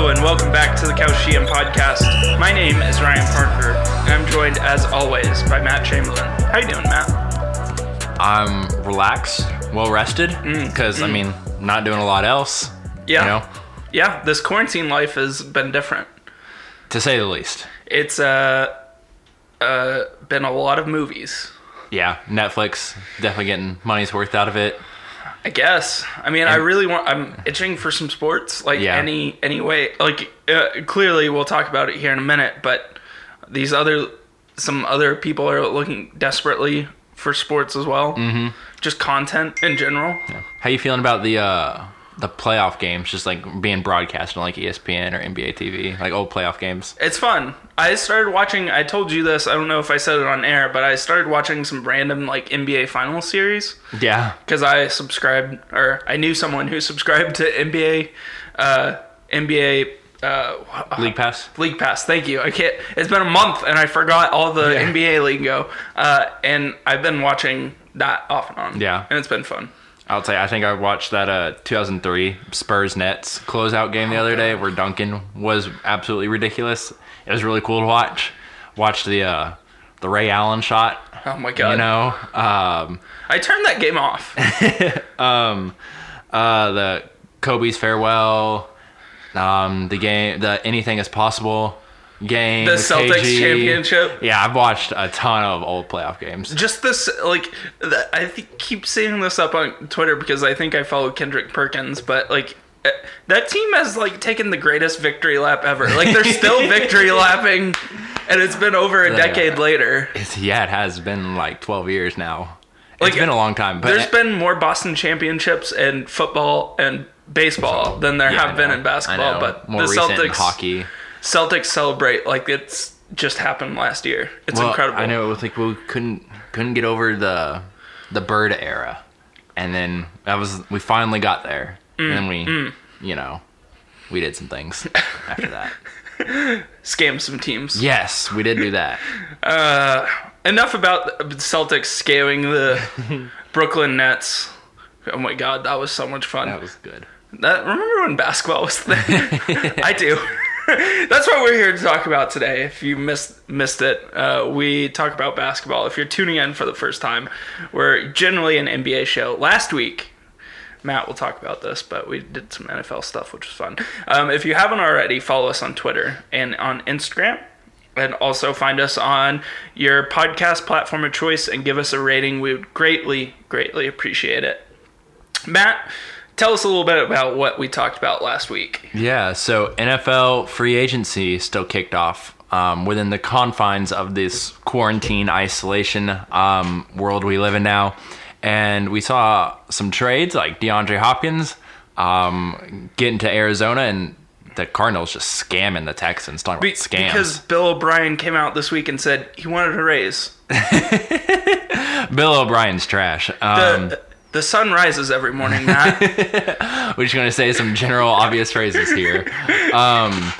Hello and welcome back to the GM podcast. My name is Ryan Parker, and I'm joined as always by Matt Chamberlain. How you doing, Matt? I'm relaxed, well rested, because I mean, not doing a lot else. Mm, Yeah. You know, Yeah, this quarantine life has been different. to say the least. It's uh, uh, been a lot of movies, Yeah, Netflix definitely getting money's worth out of it. I guess. I mean, I really want. I'm itching for some sports, like Yeah. any any way. Like uh, clearly, we'll talk about it here in a minute. But these other, some other people are looking desperately for sports as well. Mm-hmm. Just content in general. How you feeling about the uh the playoff games just like being broadcast on like ESPN or NBA TV, like old playoff games? It's fun. I started watching. I told you this. I don't know if I said it on air, but I started watching some random like NBA final series Yeah. because I subscribed or I knew someone who subscribed to NBA, uh, NBA. Uh, League Pass. League Pass. Thank you. I can't. It's been a month and I forgot all the Yeah. NBA lingo. Uh, and I've been watching that off and on. Yeah. and it's been fun. I'll tell you, I think I watched that uh 2003 Spurs Nets closeout game the other day where Duncan was absolutely ridiculous. It was really cool to watch. Watch the uh the Ray Allen shot. Oh my god! You know, um, I turned that game off. um, uh, the Kobe's farewell, um, the game, the anything is possible game, The Celtics KG. championship. Yeah, I've watched a ton of old playoff games. just this like i th- keep seeing this up on twitter because i think i follow kendrick perkins but like eh, that team has like taken the greatest victory lap ever like they're still victory lapping and it's been over a decade later It's, yeah, it has been like 12 years now. Like, it's been a long time, but there's been more boston championships in football and baseball than there Yeah, have been in basketball but more the celtics hockey. Celtics celebrate like it's just happened last year it's Well, incredible I know it was like we couldn't couldn't get over the the bird era, and then that was we finally got there, and then we Mm, you know we did some things after that. scam some teams Yes, we did do that. enough about the Celtics scaling the Brooklyn Nets. Oh my god, that was so much fun. That was good. That remember when basketball was the thing? I do. That's what we're here to talk about today. If you missed missed it, uh, we talk about basketball. If you're tuning in for the first time, we're generally an NBA show. Last week, Matt will talk about this, but we did some NFL stuff, which was fun. Um, if you haven't already, follow us on Twitter and on Instagram. And also find us on your podcast platform of choice and give us a rating. We would greatly, greatly appreciate it. Matt, tell us a little bit about what we talked about last week. Yeah, so NFL free agency still kicked off um, within the confines of this quarantine isolation um, world we live in now. And we saw some trades like DeAndre Hopkins um, getting to Arizona and the Cardinals just scamming the Texans, talking Be- about scams. Because Bill O'Brien came out this week and said he wanted a raise. Bill O'Brien's trash. Um, The, the sun rises every morning, Matt. We're just going to say some general obvious phrases here. Um,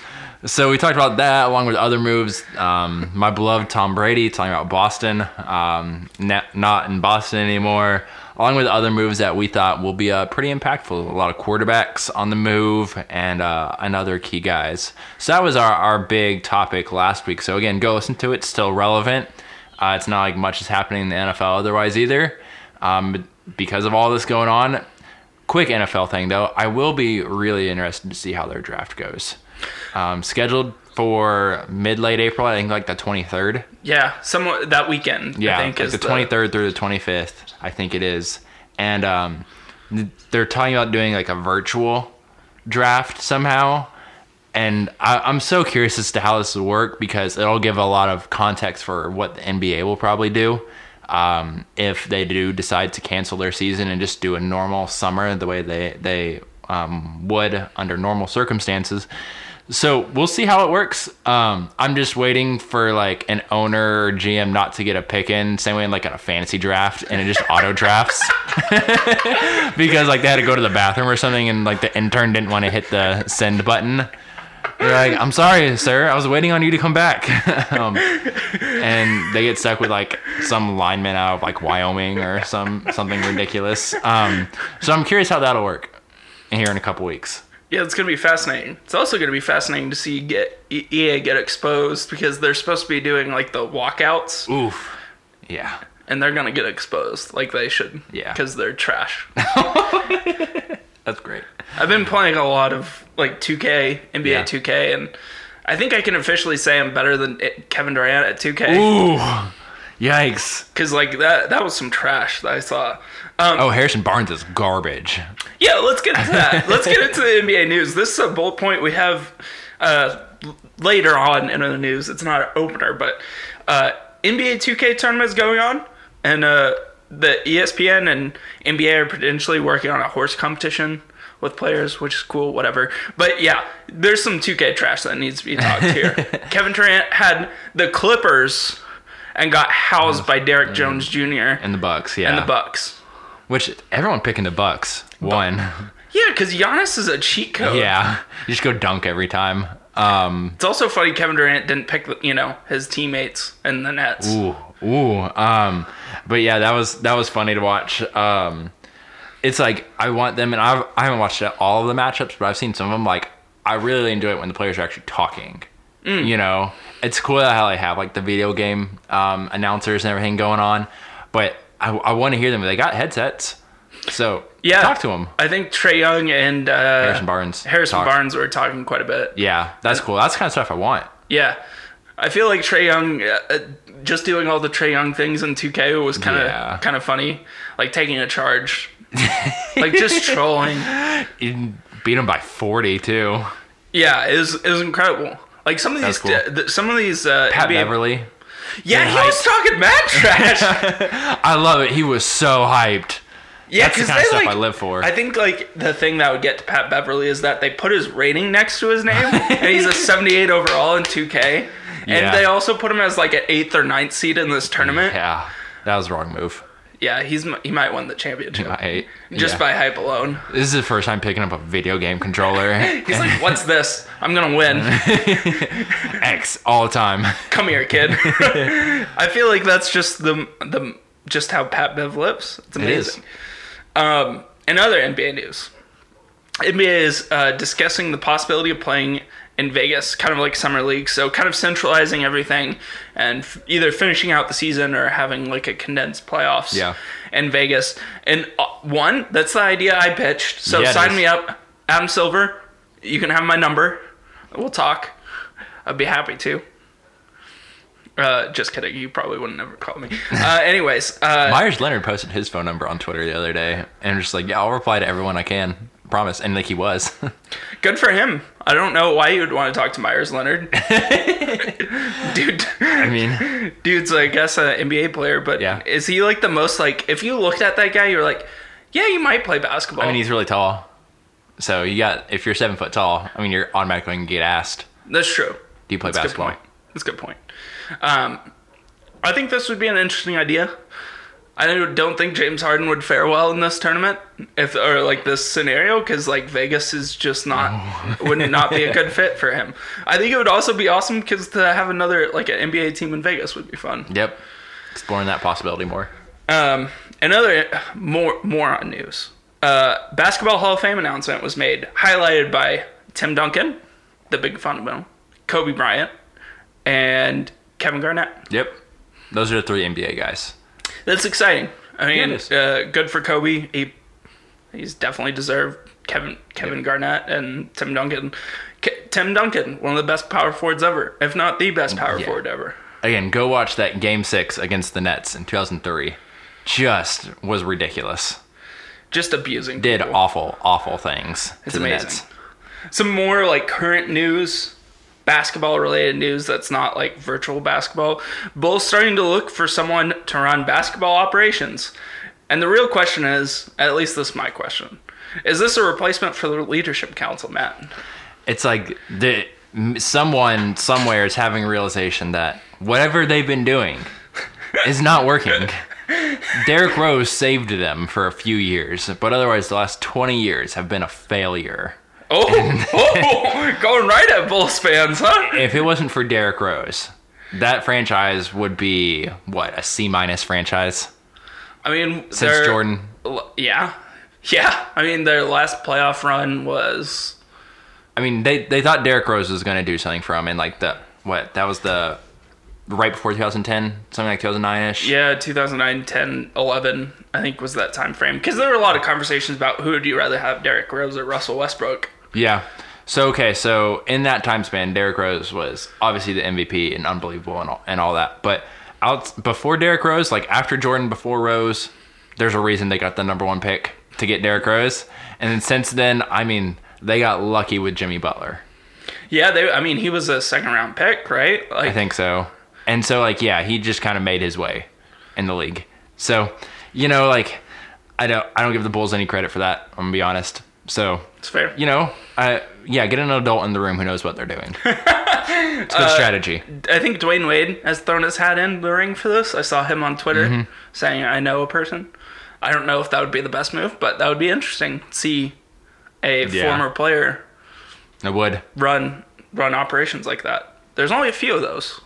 so we talked about that along with other moves. Um, my beloved Tom Brady talking about Boston, um, not in Boston anymore. Along with other moves that we thought will be uh, pretty impactful. A lot of quarterbacks on the move and uh, and other key guys. So that was our, our big topic last week. So again, go listen to it. It's still relevant. Uh, it's not like much is happening in the NFL otherwise either. Um, because of all this going on, quick NFL thing though, I will be really interested to see how their draft goes. Um, scheduled for mid late April, I think like the 23rd. yeah, somewhat that weekend. Yeah, I think like is the 23rd through the 25th, I think it is. And um, they're talking about doing like a virtual draft somehow. And I, I'm so curious as to how this will work because it'll give a lot of context for what the NBA will probably do um, if they do decide to cancel their season and just do a normal summer the way they they um, would under normal circumstances. So we'll see how it works. Um, I'm just waiting for like an owner or GM not to get a pick in, same way in like in a fantasy draft, and it just auto drafts because like they had to go to the bathroom or something, and like the intern didn't want to hit the send button. They're like, "I'm sorry, sir. I was waiting on you to come back," um, and they get stuck with like some lineman out of like Wyoming or some something ridiculous. Um, so I'm curious how that'll work here in a couple weeks. Yeah, it's gonna be fascinating. It's also gonna be fascinating to see get EA get exposed because they're supposed to be doing like the walkouts, Oof. Yeah. and they're gonna get exposed like they should. Yeah. because they're trash. That's great. I've been playing a lot of like 2K, NBA Yeah. 2K, and I think I can officially say I'm better than Kevin Durant at 2K Ooh. Yikes. because like that that was some trash that I saw. Um, Oh, Harrison Barnes is garbage. Yeah, let's get into that. let's get into the NBA news. This is a bullet point we have uh, later on in the news. It's not an opener, but uh, NBA 2K tournament is going on, and uh, the ESPN and NBA are potentially working on a horse competition with players, which is cool. Whatever, but yeah, there's some 2K trash that needs to be talked here. Kevin Durant had the Clippers and got housed by Derrick mm. Jones Jr. And the Bucks, yeah. and the Bucks. Which everyone picking the Bucks. One. Yeah, because Giannis is a cheat code. yeah. You just go dunk every time. Um It's also funny Kevin Durant didn't pick, you know, his teammates in the Nets. Ooh, ooh. Um, but yeah, that was that was funny to watch. Um, it's like I want them, and I've, I haven't watched all of the matchups, but I've seen some of them. Like I really enjoy it when the players are actually talking. Mm. You know, it's cool how they have like the video game um, announcers and everything going on, but I, I want to hear them. They got headsets, so Yeah. talk to him. I think Trae Young and uh, Harrison Barnes. Harrison talk. Barnes were talking quite a bit. Yeah, that's cool. That's the kind of stuff I want. Yeah. I feel like Trae Young, uh, uh, just doing all the Trae Young things in 2K was kind of Yeah. kind of funny. Like taking a charge, like just trolling. You beat him by forty too. Yeah, it was, it was incredible. Like some of these, cool. th- some of these, uh, Pat NBA Beverley. Yeah, he was talking mad trash. I love it. He was so hyped. Yeah, That's the because kind of stuff like. I live for. I think like the thing that would get to Pat Beverley is that they put his rating next to his name, and he's a 78 overall in 2K, and Yeah. they also put him as like an eighth or ninth seed in this tournament. Yeah, that was the wrong move. Yeah, he's he might win the championship I, just yeah. by hype alone. This is the first time picking up a video game controller. He's like, "What's this? I'm gonna win. X all the time. Come here, kid." I feel like that's just the the just how Pat Bev lives. It's amazing. Um, in other NBA news, NBA is uh, discussing the possibility of playing in Vegas, kind of like summer league. So, kind of centralizing everything and f- either finishing out the season or having like a condensed playoffs. Yeah. In Vegas, and uh, one that's the idea I pitched. So Yeah, sign me up, Adam Silver. You can have my number. We'll talk. I'd be happy to. Uh, just kidding. You probably wouldn't ever call me. Uh, anyways, uh, Meyers Leonard posted his phone number on Twitter the other day, and just like, "Yeah, I'll reply to everyone I can." Promise, and like he was. Good for him. I don't know why you would want to talk to Meyers Leonard. Dude, I mean, dude's I guess an NBA player, but Yeah. is he like the most like if you looked at that guy, you're like, yeah, you might play basketball. I mean, he's really tall. So you got if you're seven foot tall, I mean, you're automatically going to get asked. That's true. Do you play That's a good basketball? point. That's a good point. Um, I think this would be an interesting idea. I don't think James Harden would fare well in this tournament, if or like this scenario, because like Vegas is just not would not be a good fit for him. I think it would also be awesome because to have another like an NBA team in Vegas would be fun. Yep, exploring that possibility more. Um, another more more on news. Uh, Basketball Hall of Fame announcement was made, highlighted by Tim Duncan, the big fundamental, Kobe Bryant, and Kevin Garnett. Yep, those are the three NBA guys. That's exciting. I mean, is. uh, good for Kobe. He he's definitely deserved Kevin Kevin Yep. Garnett and Tim Duncan. K- Tim Duncan, one of the best power forwards ever, if not the best power Yeah. forward ever. Again, go watch that Game Six against the Nets in 2003. Just was ridiculous. Just abusing. Did people. awful, awful things It's to the amazing. Nets. some more like current news basketball related news that's not like virtual basketball bulls starting to look for someone to run basketball operations and the real question is at least this is my question is this a replacement for the leadership council matt It's like the someone somewhere is having a realization that whatever they've been doing is not working. Derrick Rose saved them for a few years, but otherwise the last 20 years have been a failure. Oh, oh going right at bulls fans huh If it wasn't for Derrick Rose, that franchise would be what, a C minus franchise i mean since Jordan? yeah yeah i mean their last playoff run was I mean, they they thought Derrick Rose was going to do something for them, and like the what that was the right before 2010, something like 2009 ish. Yeah, 2009, 10, 11, I think was that time frame. Because there were a lot of conversations about who would you rather have, Derrick Rose or Russell Westbrook. Yeah. So okay, so in that time span, Derrick Rose was obviously the MVP and unbelievable and all, and all that. But out before Derrick Rose, like after Jordan, before Rose, there's a reason they got the number one pick to get Derrick Rose. And then since then, I mean, they got lucky with Jimmy Butler. Yeah, they. I mean, he was a second round pick, right? Like, I think so. And so, like, yeah, he just kind of made his way in the league. So, you know, like, I don't, I don't give the Bulls any credit for that. I'm gonna be honest. So, it's fair. you know, I, yeah, get an adult in the room who knows what they're doing. it's a good strategy. I think Dwyane Wade has thrown his hat in the ring for this. I saw him on Twitter Mm-hmm. saying, "I know a person." I don't know if that would be the best move, but that would be interesting. See a Yeah. former player I would. run run operations like that. There's only a few of those.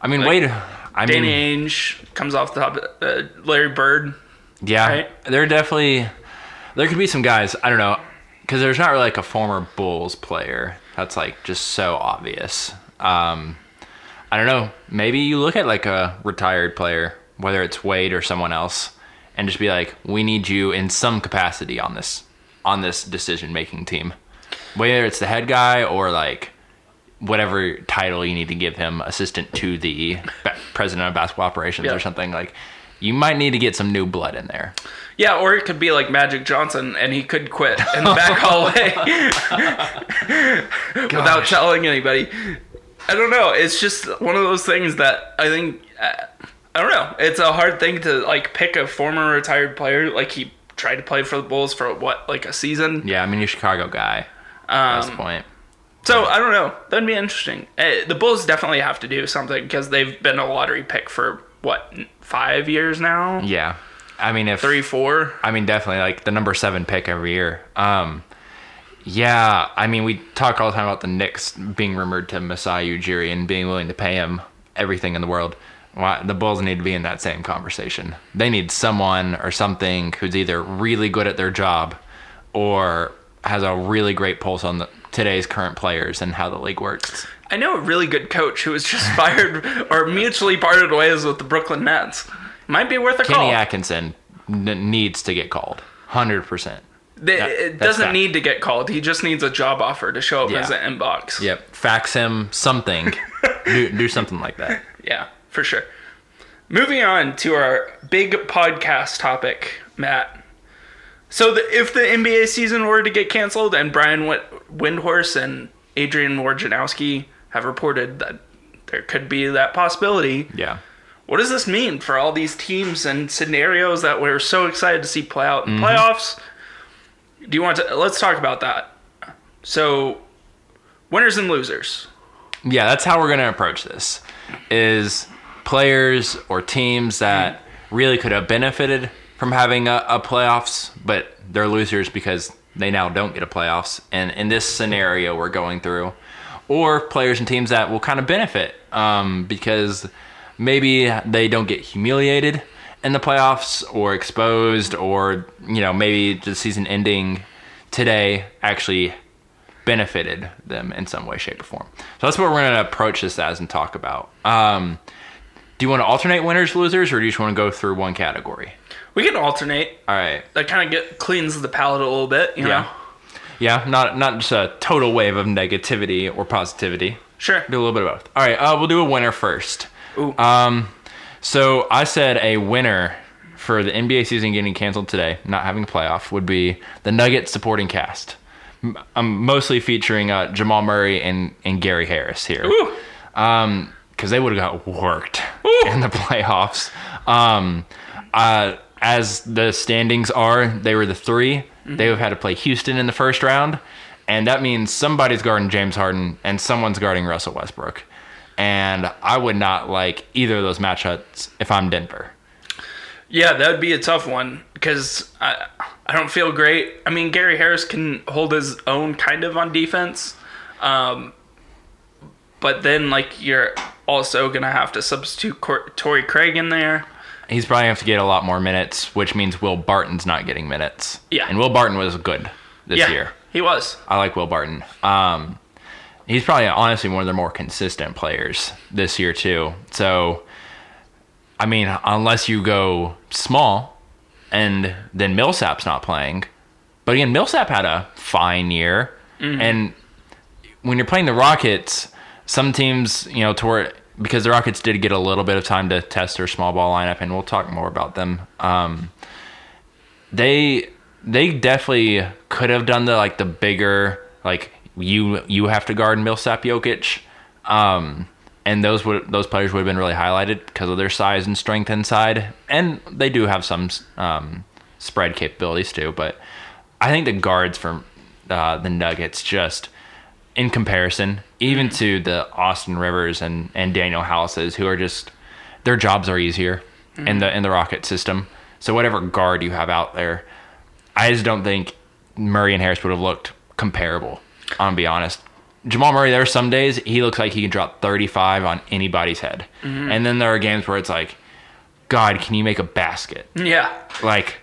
I mean, Like, Wade. I Danny mean, Ainge comes off the top. Uh, Larry Bird. yeah, right? there are definitely there could be some guys. I don't know because there's not really like a former Bulls player that's like just so obvious. Um, I don't know. Maybe you look at like a retired player, whether it's Wade or someone else, and just be like, we need you in some capacity on this on this decision making team, whether it's the head guy or like whatever title you need to give him, assistant to the president of basketball operations Yeah. or something like. You might need to get some new blood in there. Yeah, or it could be like Magic Johnson, and he could quit in the back hallway without telling anybody. I don't know. It's just one of those things that I think uh, I don't know. It's a hard thing to like pick a former retired player. Like he tried to play for the Bulls for what, like a season. Yeah, I mean, you're a Chicago guy at this Um, point. So I don't know. That'd be interesting. Uh, the Bulls definitely have to do something because they've been a lottery pick for what five years now, Yeah, I mean, if three, four. I mean, definitely like the number seven pick every year. Um, yeah, I mean, we talk all the time about the Knicks being rumored to Masai Ujiri and being willing to pay him everything in the world. Why the Bulls need to be in that same conversation. They need someone or something who's either really good at their job or has a really great pulse on the, today's current players and how the league works. I know a really good coach who was just fired or mutually parted ways with the Brooklyn Nets. Might be worth a Kenny call. Kenny Atkinson n- needs to get called, hundred percent. That- it doesn't fact. need to get called. He just needs a job offer to show up Yeah. as an inbox. Yep, fax him something. do do something like that. Yeah, for sure. Moving on to our big podcast topic, Matt. So, the, if the NBA season were to get canceled, and Brian Win- Windhorst and Adrian Wojnarowski have reported that there could be that possibility, Yeah. what does this mean for all these teams and scenarios that we're so excited to see play out in mm-hmm. playoffs? Do you want to? Let's talk about that. So, winners and losers. Yeah, that's how we're going to approach this. Is players or teams that really could have benefited from having a, a playoffs, but they're losers because they now don't get a playoffs. And in this scenario we're going through, or players and teams that will kind of benefit um, because maybe they don't get humiliated in the playoffs or exposed, or you know maybe the season ending today actually benefited them in some way, shape, or form. So that's what we're going to approach this as and talk about. Um, do you want to alternate winners, losers, or do you just want to go through one category? We can alternate. All right. That kind of get cleans the palate a little bit, you know. Yeah. Not not just a total wave of negativity or positivity. Sure. Do a little bit of both. All right, uh, we'll do a winner first. Ooh. Um, so I said a winner for the NBA season getting canceled today, not having a playoff, would be the Nuggets supporting cast. I'm mostly featuring uh, Jamal Murray and, and Gary Harris here. Ooh. Um, because they would have got worked Ooh. in the playoffs. Um, uh, as the standings are, they were the 3 They would have had to play Houston in the first round, and that means somebody's guarding James Harden and someone's guarding Russell Westbrook. And I would not like either of those matchups if I'm Denver. Yeah, that would be a tough one because I I don't feel great. I mean, Gary Harris can hold his own kind of on defense, um, but then like you're also gonna have to substitute Cor- Torrey Craig in there. He's probably going to have to get a lot more minutes, which means Will Barton's not getting minutes. Yeah. And Will Barton was good this Yeah, year. He was. I like Will Barton. Um, he's probably honestly one of the more consistent players this year too. So, I mean, unless you go small, and then Millsap's not playing, but again, Millsap had a fine year, and when you're playing the Rockets, some teams, you know, toward because the Rockets did get a little bit of time to test their small ball lineup, and we'll talk more about them. Um, they they definitely could have done the like the bigger like you you have to guard Millsap Jokic, um, and those would those players would have been really highlighted because of their size and strength inside, and they do have some um, spread capabilities too. But I think the guards from uh, the Nuggets just in comparison, even to the Austin Rivers and, and Danuel Houses, who are just their jobs are easier in the in the Rocket system. So whatever guard you have out there, I just don't think Murray and Harris would have looked comparable. I'm gonna be honest. Jamal Murray, there are some days he looks like he can drop 35 on anybody's head, mm-hmm. and then there are games where it's like, God, can you make a basket? Yeah. like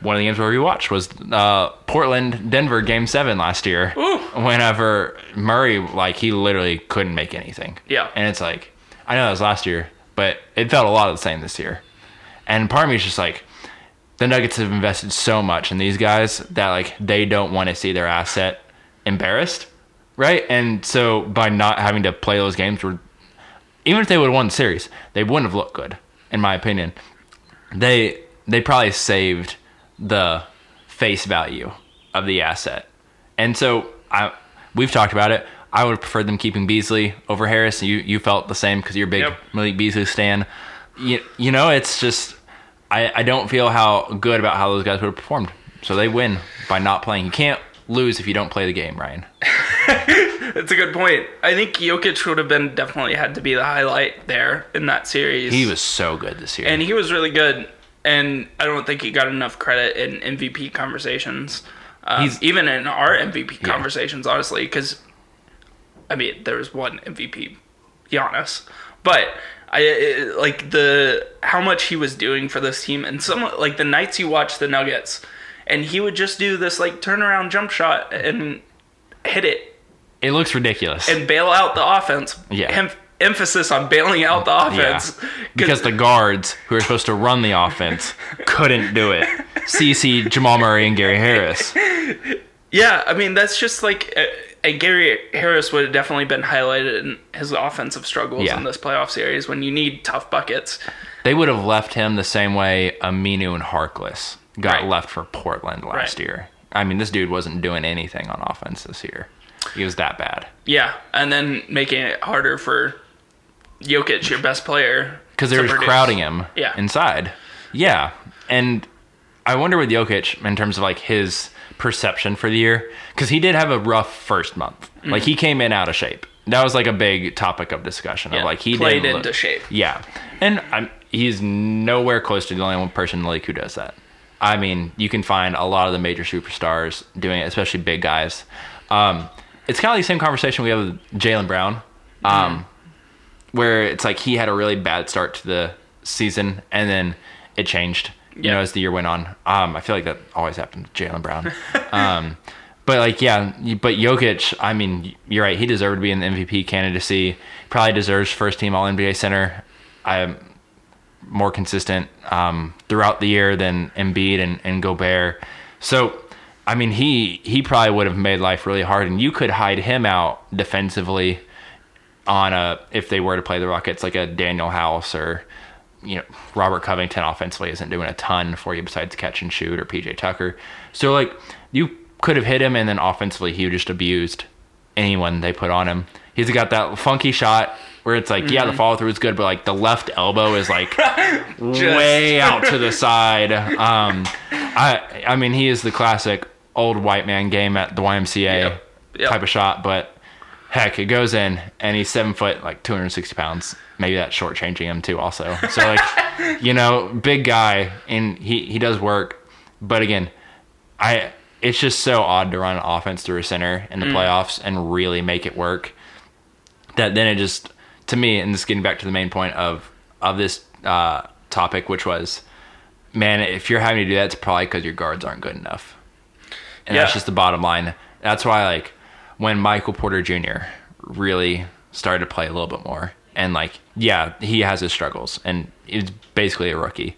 one of the games where we watched was uh, Portland Denver game seven last year. Ooh. Whenever Murray like he literally couldn't make anything. Yeah. and it's like I know that was last year, but it felt a lot of the same this year. And part of me is just like the Nuggets have invested so much in these guys that like they don't want to see their asset embarrassed, right? And so by not having to play those games, where even if they would have won the series, they wouldn't have looked good, in my opinion. They they probably saved the face value of the asset, and so I we've talked about it. I would prefer them keeping Beasley over Harris. You you felt the same because you're a big Yep. Malik Beasley stan. You, you know, it's just I, I don't feel how good about how those guys would have performed. So they win by not playing. You can't lose if you don't play the game, Ryan. That's a good point. I think Jokic would have been definitely had to be the highlight there in that series. He was so good this year. and he was really good. And I don't think he got enough credit in MVP conversations, um, He's- even in our MVP conversations, honestly. Because I mean, there was one MVP, Giannis, but I it, like the how much he was doing for this team, and some like the nights you watch the Nuggets, and he would just do this like turnaround jump shot and hit it it looks ridiculous. and bail out the offense. Yeah. Em- emphasis on bailing out the yeah. offense Because the guards who are supposed to run the offense couldn't do it. CC, Jamal Murray, and Gary Harris. Yeah, I mean that's just like, uh, and Gary Harris would have definitely been highlighted in his offensive struggles Yeah. in this playoff series when you need tough buckets. They would have left him the same way Aminu and Harkless got Right. left for Portland last Right. year. I mean, this dude wasn't doing anything on offense this year. He was that bad. Yeah, and then making it harder for Jokic, your best player, because they were just crowding him Yeah. inside. Yeah, and I wonder with Jokic in terms of like his perception for the year because he did have a rough first month. Mm-hmm. Like he came in out of shape. That was like a big topic of discussion. Yeah, Of like he played into look- shape. Yeah, and I'm, he's nowhere close to the only one person in the league who does that. I mean, you can find a lot of the major superstars doing it, especially big guys. Um, it's kind of the same conversation we have with Jaylen Brown. Um, where it's like he had a really bad start to the season and then it changed. You Yeah. know as the year went on. Um i feel like that always happened to jaylen brown. Um but like yeah but Jokic, i mean you're right. He deserved to be in the mvp candidacy. Probably deserves first team all nba center. I'm more consistent um throughout the year than Embiid and, and gobert. So i mean he he probably would have made life really hard and you could hide him out defensively on a if they were to play the Rockets like a Danuel House or you know Robert Covington offensively isn't doing a ton for you besides catch and shoot or PJ Tucker. So like you could have hit him and then offensively he just abused anyone they put on him. He's got that funky shot where it's like yeah the follow through is good but like the left elbow is like way out to the side. Um I I mean he is the classic old white man game at the YMCA Yep. Yep. type of shot but heck, it goes in, and he's seven foot, like 260 pounds. Maybe that's shortchanging him too, also. So like, you know, big guy, and he he does work, but again, I it's just so odd to run an offense through a center in the playoffs and really make it work. That then it just to me, and this getting back to the main point of of this uh, topic, which was, man, if you're having to do that, it's probably because your guards aren't good enough and that's just the bottom line. That's why like when Michael Porter Jr. really started to play a little bit more, and like yeah, he has his struggles, and he's basically a rookie.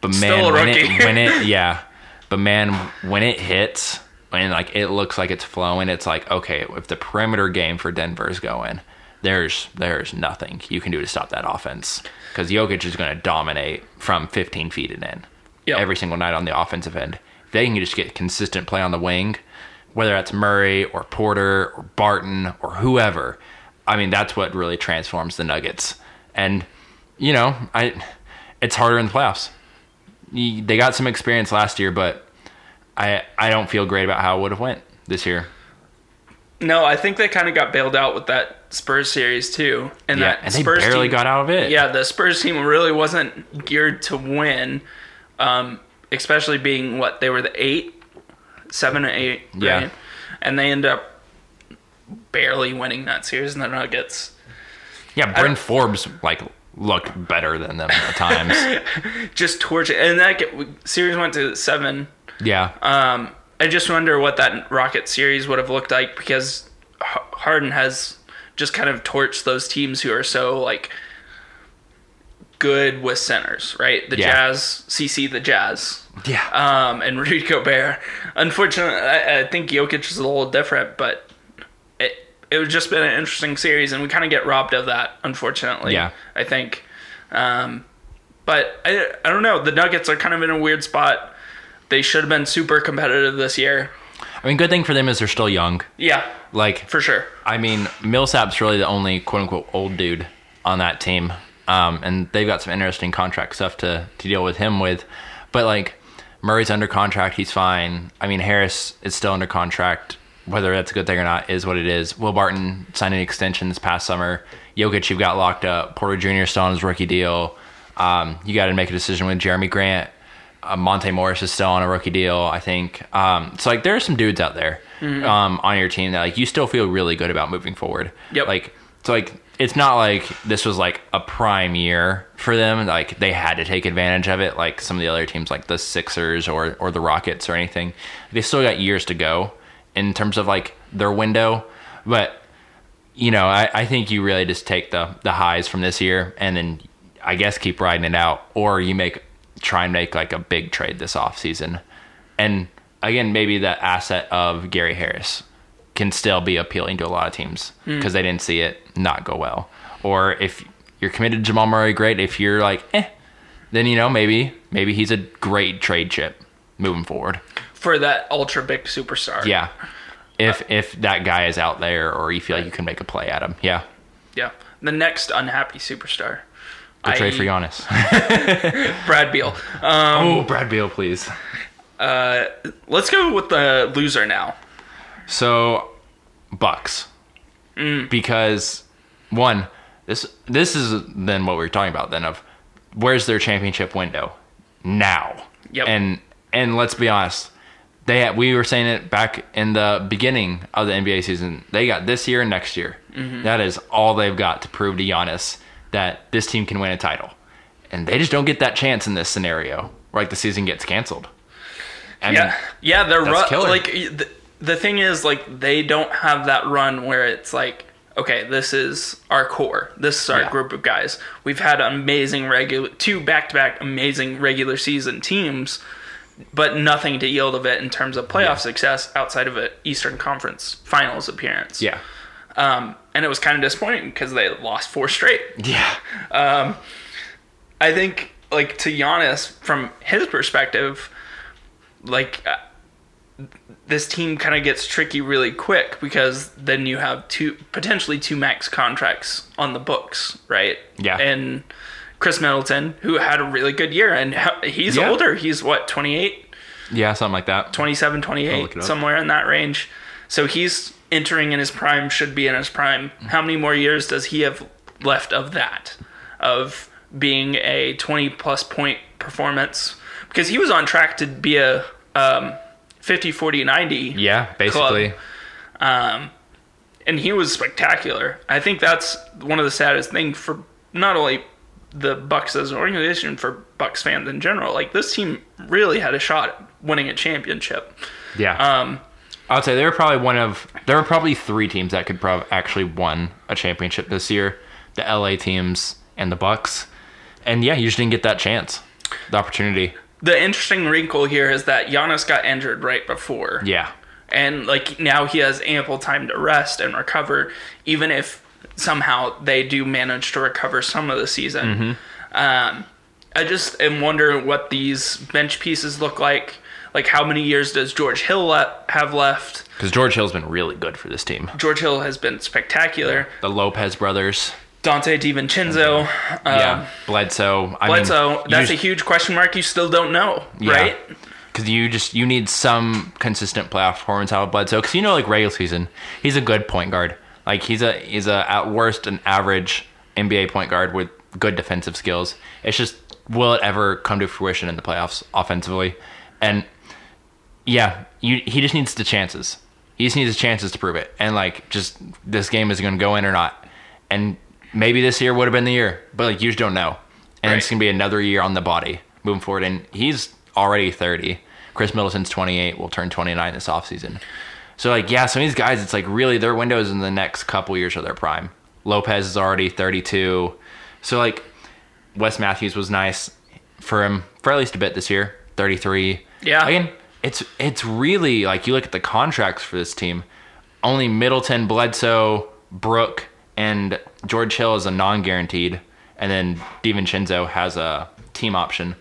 But man, Still a when it when it yeah, but man, when it hits and like it looks like it's flowing, it's like okay, if the perimeter game for Denver is going, there's there's nothing you can do to stop that offense because Jokic is going to dominate from 15 feet and in Yep. every single night on the offensive end. If they can just get consistent play on the wing, whether that's Murray or Porter or Barton or whoever, I mean that's what really transforms the Nuggets. And you know, I it's harder in the playoffs. They got some experience last year, but I I don't feel great about how it would have went this year. No, I think they kind of got bailed out with that Spurs series too, and Yeah, that and they Spurs barely team, got out of it. Yeah, the Spurs team really wasn't geared to win, um, especially being what they were the eight, seven or eight, Yeah. right? And they end up barely winning that series, and the Nuggets Yeah, Bryn Forbes like looked better than them at times. just torch it. And that get, series went to seven. yeah. Um, I just wonder what that Rocket series would have looked like because Harden has just kind of torched those teams who are so like good with centers, right? The Yeah. Jazz, CC the Jazz, yeah. um, and Rudy Gobert. Unfortunately, I, I think Jokic is a little different, but it it was just been an interesting series, and we kind of get robbed of that, unfortunately. Yeah. I think. Um, but I, I don't know. The Nuggets are kind of in a weird spot. They should have been super competitive this year. I mean, good thing for them is they're still young. Yeah, Like for sure. I mean, Millsap's really the only quote unquote old dude on that team. Um, and they've got some interesting contract stuff to, to deal with him with. But like Murray's under contract, he's fine. I mean, Harris is still under contract. Whether that's a good thing or not is what it is. Will Barton signed an extension this past summer. Jokic, you've got locked up. Porter Jr. still on his rookie deal. Um, you got to make a decision with Jerami Grant. Uh, Monte Morris is still on a rookie deal, I think. Um, so like there are some dudes out there um, on your team that like you still feel really good about moving forward. Yep. Like so like it's not like this was like a prime year for them. Like they had to take advantage of it, like some of the other teams, like the Sixers or or the Rockets or anything. They still got years to go in terms of like their window, but you know, I, I think you really just take the the highs from this year and then I guess keep riding it out, or you make try and make like a big trade this off season, and again maybe that asset of Gary Harris can still be appealing to a lot of teams because they didn't see it not go well. Or if you're committed to Jamal Murray, great. If you're like, eh, then you know maybe maybe he's a great trade chip moving forward. For that ultra big superstar. Yeah. If if that guy is out there or you feel like you can make a play at him, yeah. Yeah. The next unhappy superstar. Go trade for Giannis. Brad Beal. Um, oh, Brad Beal, please. uh, let's go with the loser now. So, Bucks, mm. because one, this this is then what we were talking about then of where's their championship window now? Yep. And and let's be honest, they had, we were saying it back in the beginning of the NBA season. They got this year and next year. Mm-hmm. That is all they've got to prove to Giannis that this team can win a title, and they just don't get that chance in this scenario where like the season gets canceled. I mean, yeah, yeah, they're ru- like the, thing is like they don't have that run where it's like okay, this is our core. This is our Yeah. group of guys. We've had amazing regular two back-to-back amazing regular season teams, but nothing to yield of it in terms of playoff Yeah. success outside of an Eastern Conference Finals appearance. yeah, Um, and it was kind of disappointing because they lost four straight. yeah, I think, like to Giannis, from his perspective, like uh, this team kind of gets tricky really quick because then you have two potentially two max contracts on the books, right? Yeah. And Khris Middleton, who had a really good year, and he's Yeah. older. He's what 28, yeah, something like that. 27, 28, somewhere in that range. So he's entering in his prime, should be in his prime. How many more years does he have left of that? Of being a 20 plus point performance? Because he was on track to be a um, 50, 40, 90. Yeah, basically. Um, and he was spectacular. I think that's one of the saddest things for not only the Bucks as an organization, for Bucks fans in general. Like this team really had a shot at winning a championship. Yeah. Um, I would say they were probably one of there were probably three teams that could probably actually won a championship this year: the LA teams and the Bucks. And yeah, you just didn't get that chance, the opportunity. The interesting wrinkle here is that Giannis got injured right before. Yeah, and like now he has ample time to rest and recover even if somehow they do manage to recover some of the season. Um, i just am wondering what these bench pieces look like. Like how many years does george hill le- have left? Because George Hill's been really good for this team. george hill has been spectacular. The Lopez brothers, donte divincenzo um, yeah, Bledsoe. I Bledsoe, mean, that's a huge question mark you still don't know, right? Because you just you need some consistent playoff performance out of Bledsoe. Because you know, like regular season, he's a good point guard. Like he's a he's a at worst an average NBA point guard with good defensive skills. It's just will it ever come to fruition in the playoffs offensively? And yeah, you he just needs the chances. He just needs the chances to prove it. And like just this game is going to go in or not. And maybe this year would have been the year, but like you just don't know. And it's going to be another year on the body moving forward. And he's already 30. Khris Middleton's 28, will turn 29 this offseason. So like yeah, some of these guys, it's like really their windows in the next couple years of their prime. Lopez is already 32. So like Wes Matthews was nice for him for at least a bit this year, 33. Yeah. Again, it's it's really like you look at the contracts for this team. Only Middleton, Bledsoe, Brook, and George Hill is a non-guaranteed, and then DiVincenzo has a team option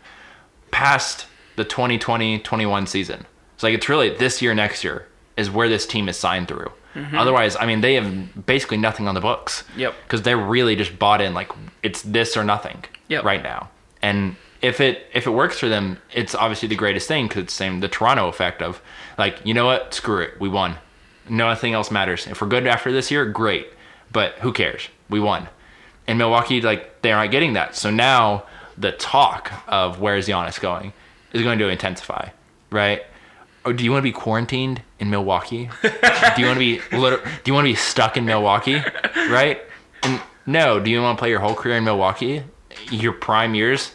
past the 2020-21 season. So like it's really this year, next year is where this team is signed through. Mm-hmm. Otherwise, I mean, they have basically nothing on the books. Yep. Because they're really just bought in like it's this or nothing. Yep. Right now, and if it if it works for them, it's obviously the greatest thing because it's the same the Toronto effect of like you know what, screw it, we won. Nothing else matters. If we're good after this year, great. But who cares? We won. And Milwaukee, like they're not getting that. So now the talk of where's Giannis going is going to intensify, right? Or do you want to be quarantined in Milwaukee? do you want to be do you want to be stuck in Milwaukee, right? And no, do you want to play your whole career in Milwaukee? Your prime years?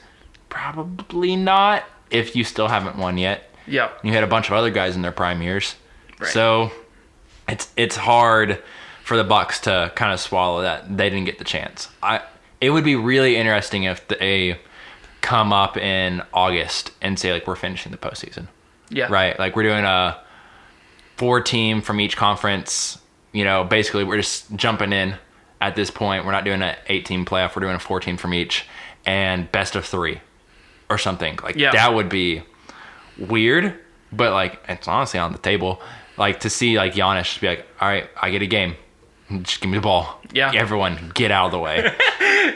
Probably not if you still haven't won yet. Yep. You had a bunch of other guys in their prime years. Right. So it's it's hard for the Bucks to kind of swallow that they didn't get the chance. I it would be really interesting if they come up in August and say like we're finishing the postseason. Yeah. Right. Like we're doing a four team from each conference. You know, basically we're just jumping in at this point. We're not doing an eight team playoff. We're doing a four team from each and best of three or something. Like Yeah. that would be weird, but like it's honestly on the table. Like to see like Giannis just be like, all right, I get a game. Just give me the ball. Yeah. Everyone get out of the way.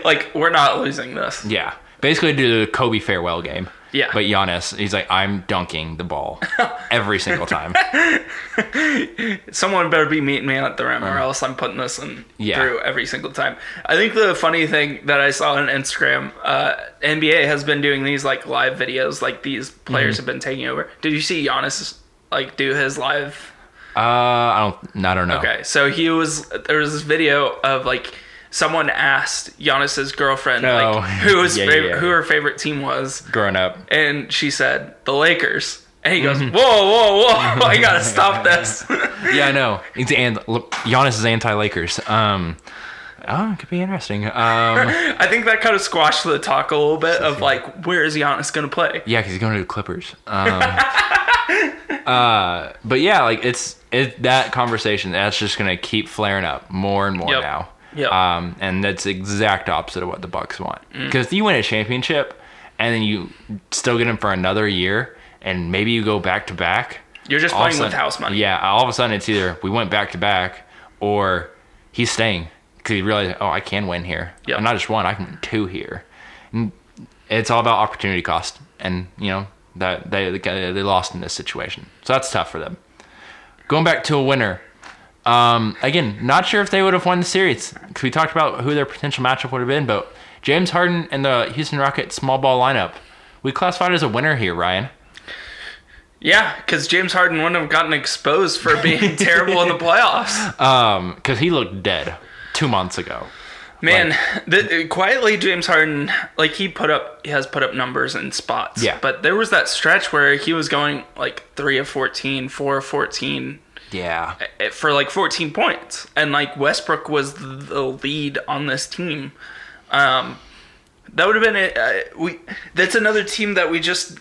Like we're not losing this. yeah. Basically do the Kobe farewell game. Yeah. But Giannis, he's like, I'm dunking the ball every single time. Someone better be meeting me at the rim, or else I'm putting this in Uh-huh. Yeah. through every single time. I think the funny thing that I saw on Instagram, uh, NBA has been doing these like live videos, like these players Mm-hmm. have been taking over. Did you see Giannis like do his live? Uh, I don't, I don't know. Okay, so he was there was this video of like someone asked Giannis's girlfriend Oh. like who his Yeah, yeah, favorite, yeah. who her favorite team was, Growing up. and she said the Lakers. And he goes, Mm-hmm. "Whoa, whoa, whoa! I gotta stop this." Yeah, I know. And Giannis is anti-Lakers. Um, oh, it could be interesting. Um, I think that kind of squashed the talk a little bit of like, where is Giannis gonna play? yeah, because he's going to the Clippers. Um, uh, but yeah, like it's it that conversation that's just going to keep flaring up more and more Yep. now. Yep. Um, and that's the exact opposite of what the Bucks want. Mm. Because you win a championship and then you still get him for another year, and maybe you go back to back. You're just all playing with house money. Yeah, all of a sudden it's either we went back to back or he's staying because he realized, oh, I can win here. Yep. And not just one, I can win two here. And it's all about opportunity cost, and you know that they they lost in this situation, so that's tough for them. Going back to a winner. Um, again, not sure if they would have won the series because we talked about who their potential matchup would have been, but James Harden and the Houston Rockets small ball lineup, we classified as a winner here, Ryan. Yeah, because James Harden wouldn't have gotten exposed for being terrible in the playoffs. Um, because he looked dead two months ago. Man, the, quietly James Harden, like he put up, he has put up numbers in spots. Yeah. But there was that stretch where he was going like three of 14, four of 14. Yeah. eh, for like 14 points, and like Westbrook was the lead on this team. Um, that would have been it. Uh, we that's another team that we just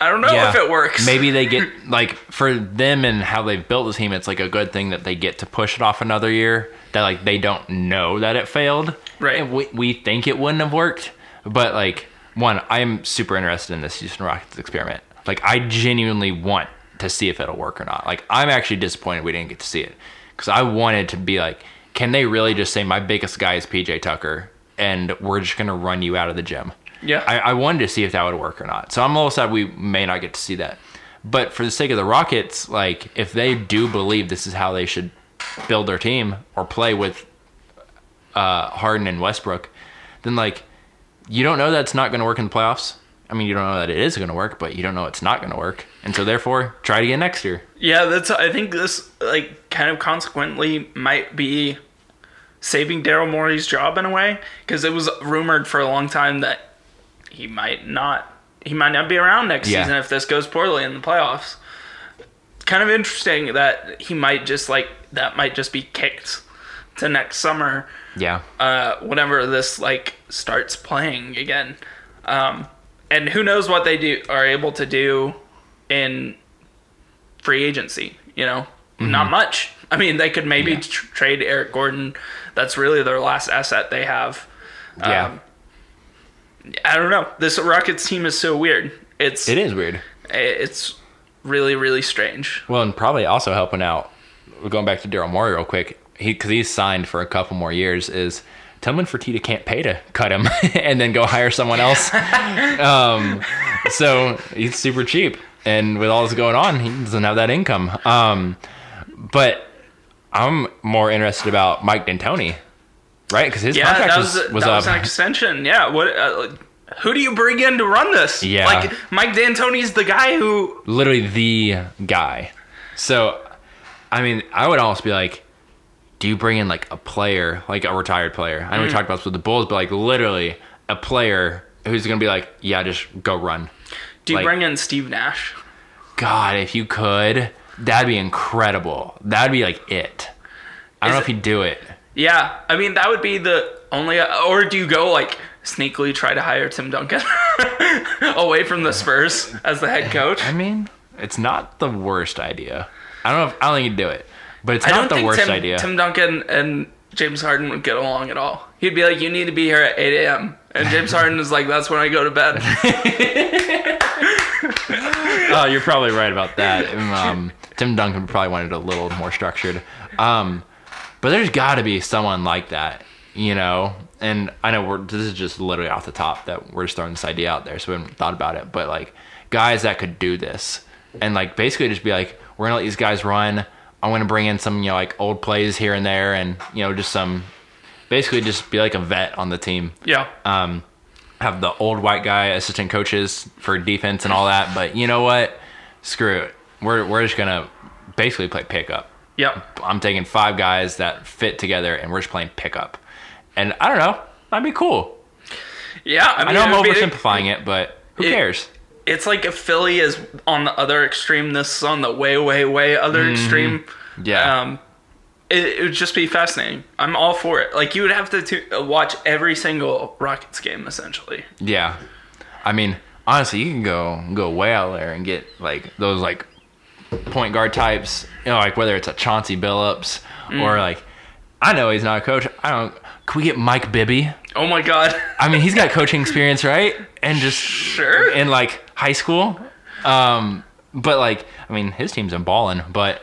I don't know Yeah. if it works. Maybe they get like for them and how they've built the team, it's like a good thing that they get to push it off another year. That like they don't know that it failed. Right. And we we think it wouldn't have worked, but like one, I'm super interested in this Houston Rockets experiment. Like I genuinely want to see if it'll work or not. Like I'm actually disappointed we didn't get to see it because I wanted to be like, can they really just say my biggest guy is PJ Tucker and we're just gonna run you out of the gym? Yeah. I, I wanted to see if that would work or not. So I'm a little sad we may not get to see that. But for the sake of the Rockets, like if they do believe this is how they should build their team or play with uh, Harden and Westbrook, then like you don't know that's not going to work in the playoffs. I mean, you don't know that it is going to work, but you don't know it's not going to work, and so therefore try it again next year. Yeah, that's. I think this like kind of consequently might be saving Daryl Morey's job in a way because it was rumored for a long time that he might not he might not be around next Yeah. season if this goes poorly in the playoffs. Kind of interesting that he might just like that might just be kicked to next summer Yeah, uh, whenever this like starts playing again. Um, and who knows what they do are able to do in free agency? You know, not much. I mean, they could maybe Yeah. tr- trade Eric Gordon. That's really their last asset they have. yeah, Um, I don't know. This Rockets team is so weird. It's it is weird. it's really really strange. Well, and probably also helping out. Going back to Daryl Morey real quick, he because he's signed for a couple more years. Is Tillman Fertitta can't pay to cut him and then go hire someone else. um, so he's super cheap, and with all this going on, he doesn't have that income. Um, but I'm more interested about Mike D'Antoni, right? Because his Yeah, contract was, was, was that up. was an extension. Yeah, what? Uh, who do you bring in to run this? Yeah. like Mike D'Antoni's the guy who literally the guy. So, I mean, I would almost be like, do you bring in like a player, like a retired player? I know Mm. we talked about this with the Bulls, but like literally a player who's going to be like, yeah, just go run. Do you Like- bring in Steve Nash? God, if you could, that'd be incredible. That'd be like it. I don't Is know if it- he'd do it. Yeah, I mean that would be the only. Or do you go like sneakily try to hire Tim Duncan away from the Spurs as the head coach? I mean, it's not the worst idea. I don't know if I don't think he'd do it, but it's not the worst Tim, idea. Tim Duncan and James Harden would get along at all. He'd be like, "You need to be here at 8 a.m." and James Harden is like, "That's when I go to bed." oh, you're probably right about that. Um, Tim Duncan probably wanted a little more structured. Um, but there's got to be someone like that, you know. And I know we're this is just literally off the top that we're just throwing this idea out there, so we haven't thought about it. But like guys that could do this, and like basically just be like, we're gonna let these guys run. I'm gonna bring in some you know like old plays here and there, and you know just some basically just be like a vet on the team yeah, um, have the old white guy assistant coaches for defense and all that. But you know what? Screw it. We're we're just gonna basically play pickup. yep. I'm taking five guys that fit together, and we're just playing pickup. And I don't know. That'd be cool. Yeah, I, I mean, know I'm would be- oversimplifying it, but who It- cares? It's like if Philly is on the other extreme, this is on the way, way, way other extreme. Mm-hmm. Yeah. Um, it, it would just be fascinating. I'm all for it. Like you would have to tu- watch every single Rockets game essentially. Yeah. I mean, honestly, you can go go way out there and get like those like point guard types. You know, like whether it's a Chauncey Billups Mm. or like I know he's not a coach. I don't. Can we get Mike Bibby? Oh my god. I mean, he's got coaching experience, right? And just Sure. in like high school. Um, but like, I mean, his team's in balling. But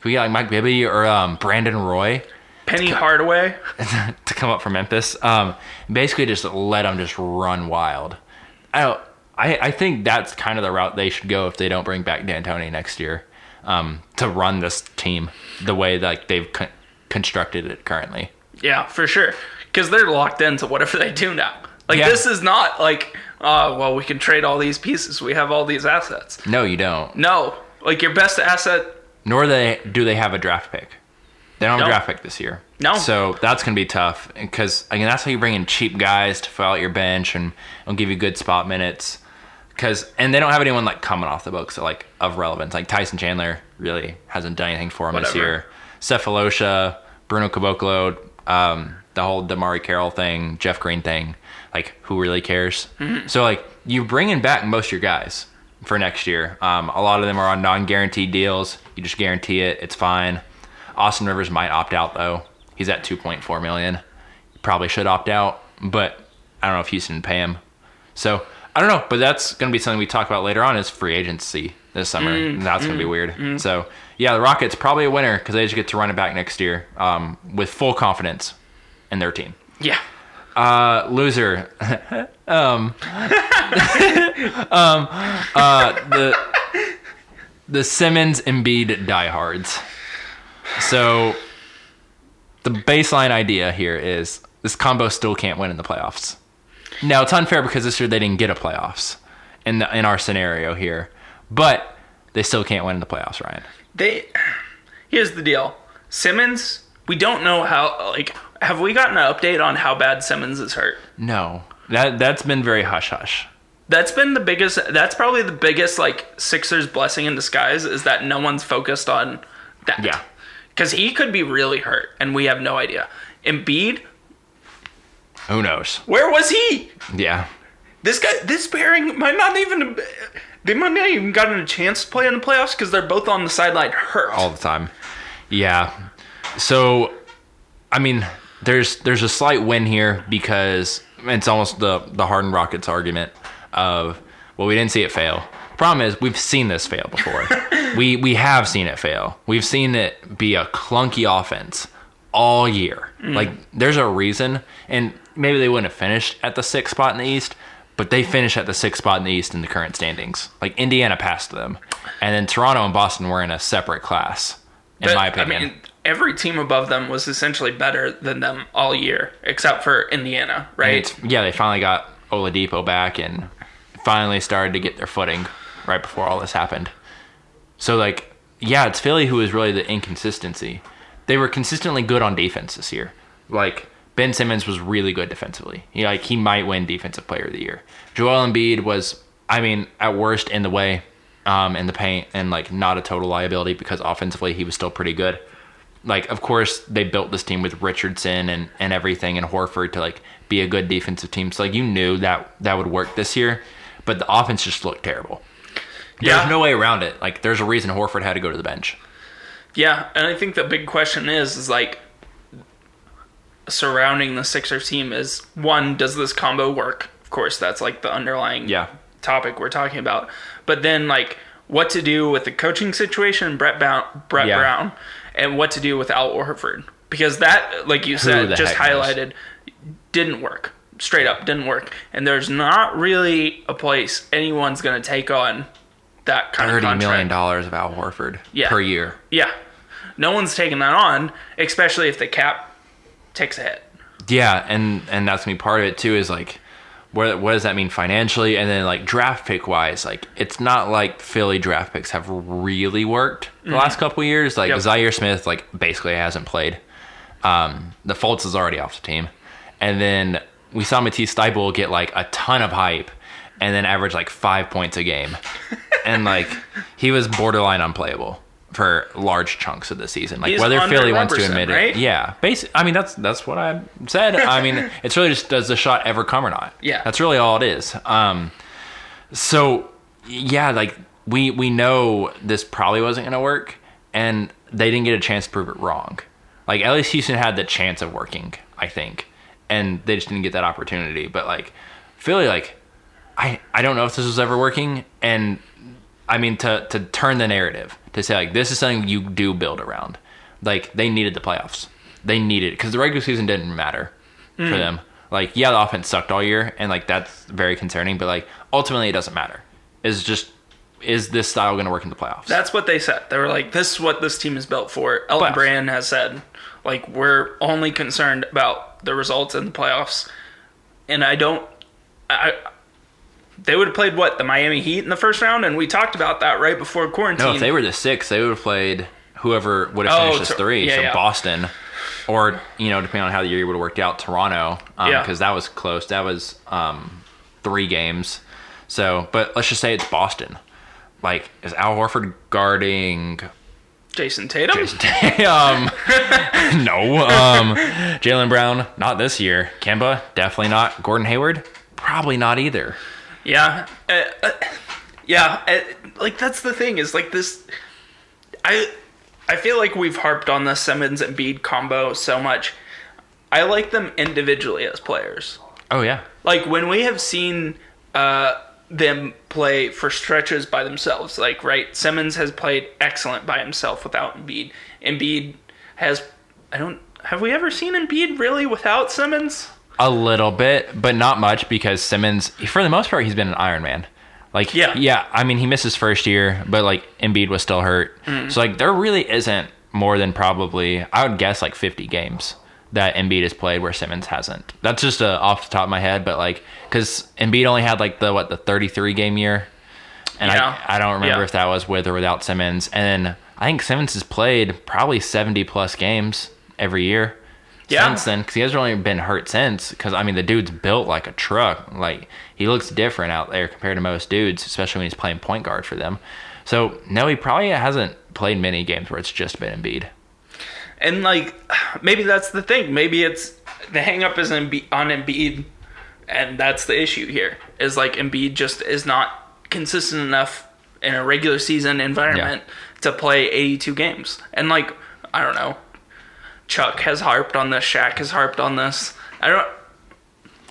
can we get like Mike Bibby or um, Brandon Roy Penny Hardaway. to come up from Memphis? Um, basically, just let them just run wild. I don't. I, I think that's kind of the route they should go if they don't bring back D'Antoni next year um, to run this team the way like they've con- constructed it currently. Yeah, for sure. Because they're locked into whatever they do now. Like Yeah. this is not like, uh, well, we can trade all these pieces. We have all these assets. No, you don't. No, like your best asset. nor they do they have a draft pick. They don't have No. a draft pick this year. No. So that's gonna be tough because again, that's how you bring in cheap guys to fill out your bench and, and give you good spot minutes. because and they don't have anyone like coming off the books like of relevance. Like Tyson Chandler really hasn't done anything for them this year. Sefolosha, Bruno Caboclo, um, the whole DeMarre Carroll thing, Jeff Green thing. Like who really cares? So like you're bringing back most of your guys for next year. Um, a lot of them are on non-guaranteed deals. You just guarantee it. It's fine. Austin Rivers might opt out though. He's at 2.4 million. Probably should opt out, but I don't know if Houston would pay him. So I don't know, but that's going to be something we talk about later on is free agency this summer. Mm, that's going to be weird. So yeah, the Rockets probably a winner because they just get to run it back next year um, with full confidence in their team. Yeah. Uh, loser. um, um, uh, the the Simmons Embiid diehards. So the baseline idea here is this combo still can't win in the playoffs. Now it's unfair because this year they didn't get a playoffs in the, in our scenario here, but they still can't win in the playoffs, Ryan. They here's the deal. Simmons, we don't know how like have we gotten an update on how bad Simmons is hurt? No, that that's been very hush hush. That's been the biggest that's probably the biggest like Sixers blessing in disguise is that no one's focused on that. Yeah. Cuz he could be really hurt and we have no idea. Embiid, Who knows? where was he? Yeah. This guy this pairing might not even they might not even gotten a chance to play in the playoffs because they're both on the sideline hurt. all the time. Yeah. So, I mean, there's there's a slight win here because it's almost the the Harden Rockets argument of well, we didn't see it fail. Problem is, we've seen this fail before. we we have seen it fail. We've seen it be a clunky offense all year. Mm. Like there's a reason, and maybe they wouldn't have finished at the sixth spot in the East, but they finished at the sixth spot in the East in the current standings. Like Indiana passed them, and then Toronto and Boston were in a separate class, in But, my opinion. I mean, every team above them was essentially better than them all year, except for Indiana, right? yeah, they finally got Oladipo back and finally started to get their footing right before all this happened. So like, yeah, it's Philly who is really the inconsistency. They were consistently good on defense this year. Like Ben Simmons was really good defensively. He like he might win defensive player of the year. Joel Embiid was, I mean, at worst in the way, um, in the paint, and like not a total liability because offensively he was still pretty good like of course they built this team with Richardson and and everything and Horford to like be a good defensive team. So like you knew that that would work this year, but the offense just looked terrible. There's Yeah. no way around it. Like there's a reason Horford had to go to the bench. Yeah, and I think the big question is is like surrounding the Sixers team is one, does this combo work? Of course, that's like the underlying Yeah. topic we're talking about. But then like what to do with the coaching situation, Brett Brown, Brett Yeah. Brown, and what to do with Al Horford because that, like you said, just heck knows? highlighted, didn't work. Straight up, didn't work. And there's not really a place anyone's going to take on that kind of Thirty contract. million dollars of Al Horford Yeah. per year. Yeah. No one's taking that on, especially if the cap takes a hit. Yeah, and and that's gonna be part of it too. Is like, what what does that mean financially? And then like draft pick wise, like it's not like Philly draft picks have really worked the last couple years. Like Yep. Zhaire Smith, like basically hasn't played. Um, the Fultz is already off the team, and then we saw Matisse Thybulle get like a ton of hype, and then average like five points a game, and like he was borderline unplayable for large chunks of the season. Like He's whether Philly wants to admit right? it, yeah. Basic. I mean that's that's what I said. I mean it's really just does the shot ever come or not? Yeah. that's really all it is. Um, so yeah, like we we know this probably wasn't gonna work, and they didn't get a chance to prove it wrong. Like at least Houston had the chance of working, I think, and they just didn't get that opportunity. But like Philly, like I I don't know if this was ever working, and I mean to to turn the narrative to say like this is something you do build around. Like they needed the playoffs, they needed because the regular season didn't matter for mm. them. Like yeah, the offense sucked all year, and like that's very concerning. But like ultimately, it doesn't matter. It's just is this style going to work in the playoffs? That's what they said. They were like, "This is what this team is built for." Elton Playoffs. Brand has said, "Like we're only concerned about the results in the playoffs," and I don't. I, they would have played what the Miami Heat in the first round, and we talked about that right before quarantine. no, if they were the six, they would have played whoever would have Oh, finished as three. yeah, so yeah. Boston, or you know, depending on how the year would have worked out, Toronto, Yeah. because that was close. That was um, three games. So, but let's just say it's Boston. Like, is Al Horford guarding Jayson Tatum. um, no. Um, Jaylen Brown, not this year. Kemba, definitely not. Gordon Hayward, probably not either. Yeah, uh, uh, yeah. Uh, like that's the thing is like this. I I feel like we've harped on the Simmons and Embiid combo so much. I like them individually as players. Oh yeah, Like when we have seen uh, them play for stretches by themselves. Like right, Simmons has played excellent by himself without Embiid. Embiid has. I don't. Have we ever seen Embiid really without Simmons? A little bit, but not much because Simmons, for the most part, he's been an Iron Man. Like, Yeah. yeah. I mean, he missed his first year, but like Embiid was still hurt. So like, there really isn't more than probably I would guess like 50 games that Embiid has played where Simmons hasn't. That's just uh, off the top of my head, but like, because Embiid only had like the what the 33 game year, and Yeah. I I don't remember Yeah. if that was with or without Simmons. And then I think Simmons has played probably 70 plus games every year Yeah. since then because he hasn't really been hurt since. Because I mean, the dude's built like a truck. Like he looks different out there compared to most dudes, especially when he's playing point guard for them. So no, he probably hasn't played many games where it's just been Embiid. And like, maybe that's the thing. Maybe it's the hangup is Embi- on Embiid, and that's the issue here. Is like Embiid just is not consistent enough in a regular season environment to play 82 games. And like, I don't know. Chuck has harped on this. Shaq has harped on this. I don't.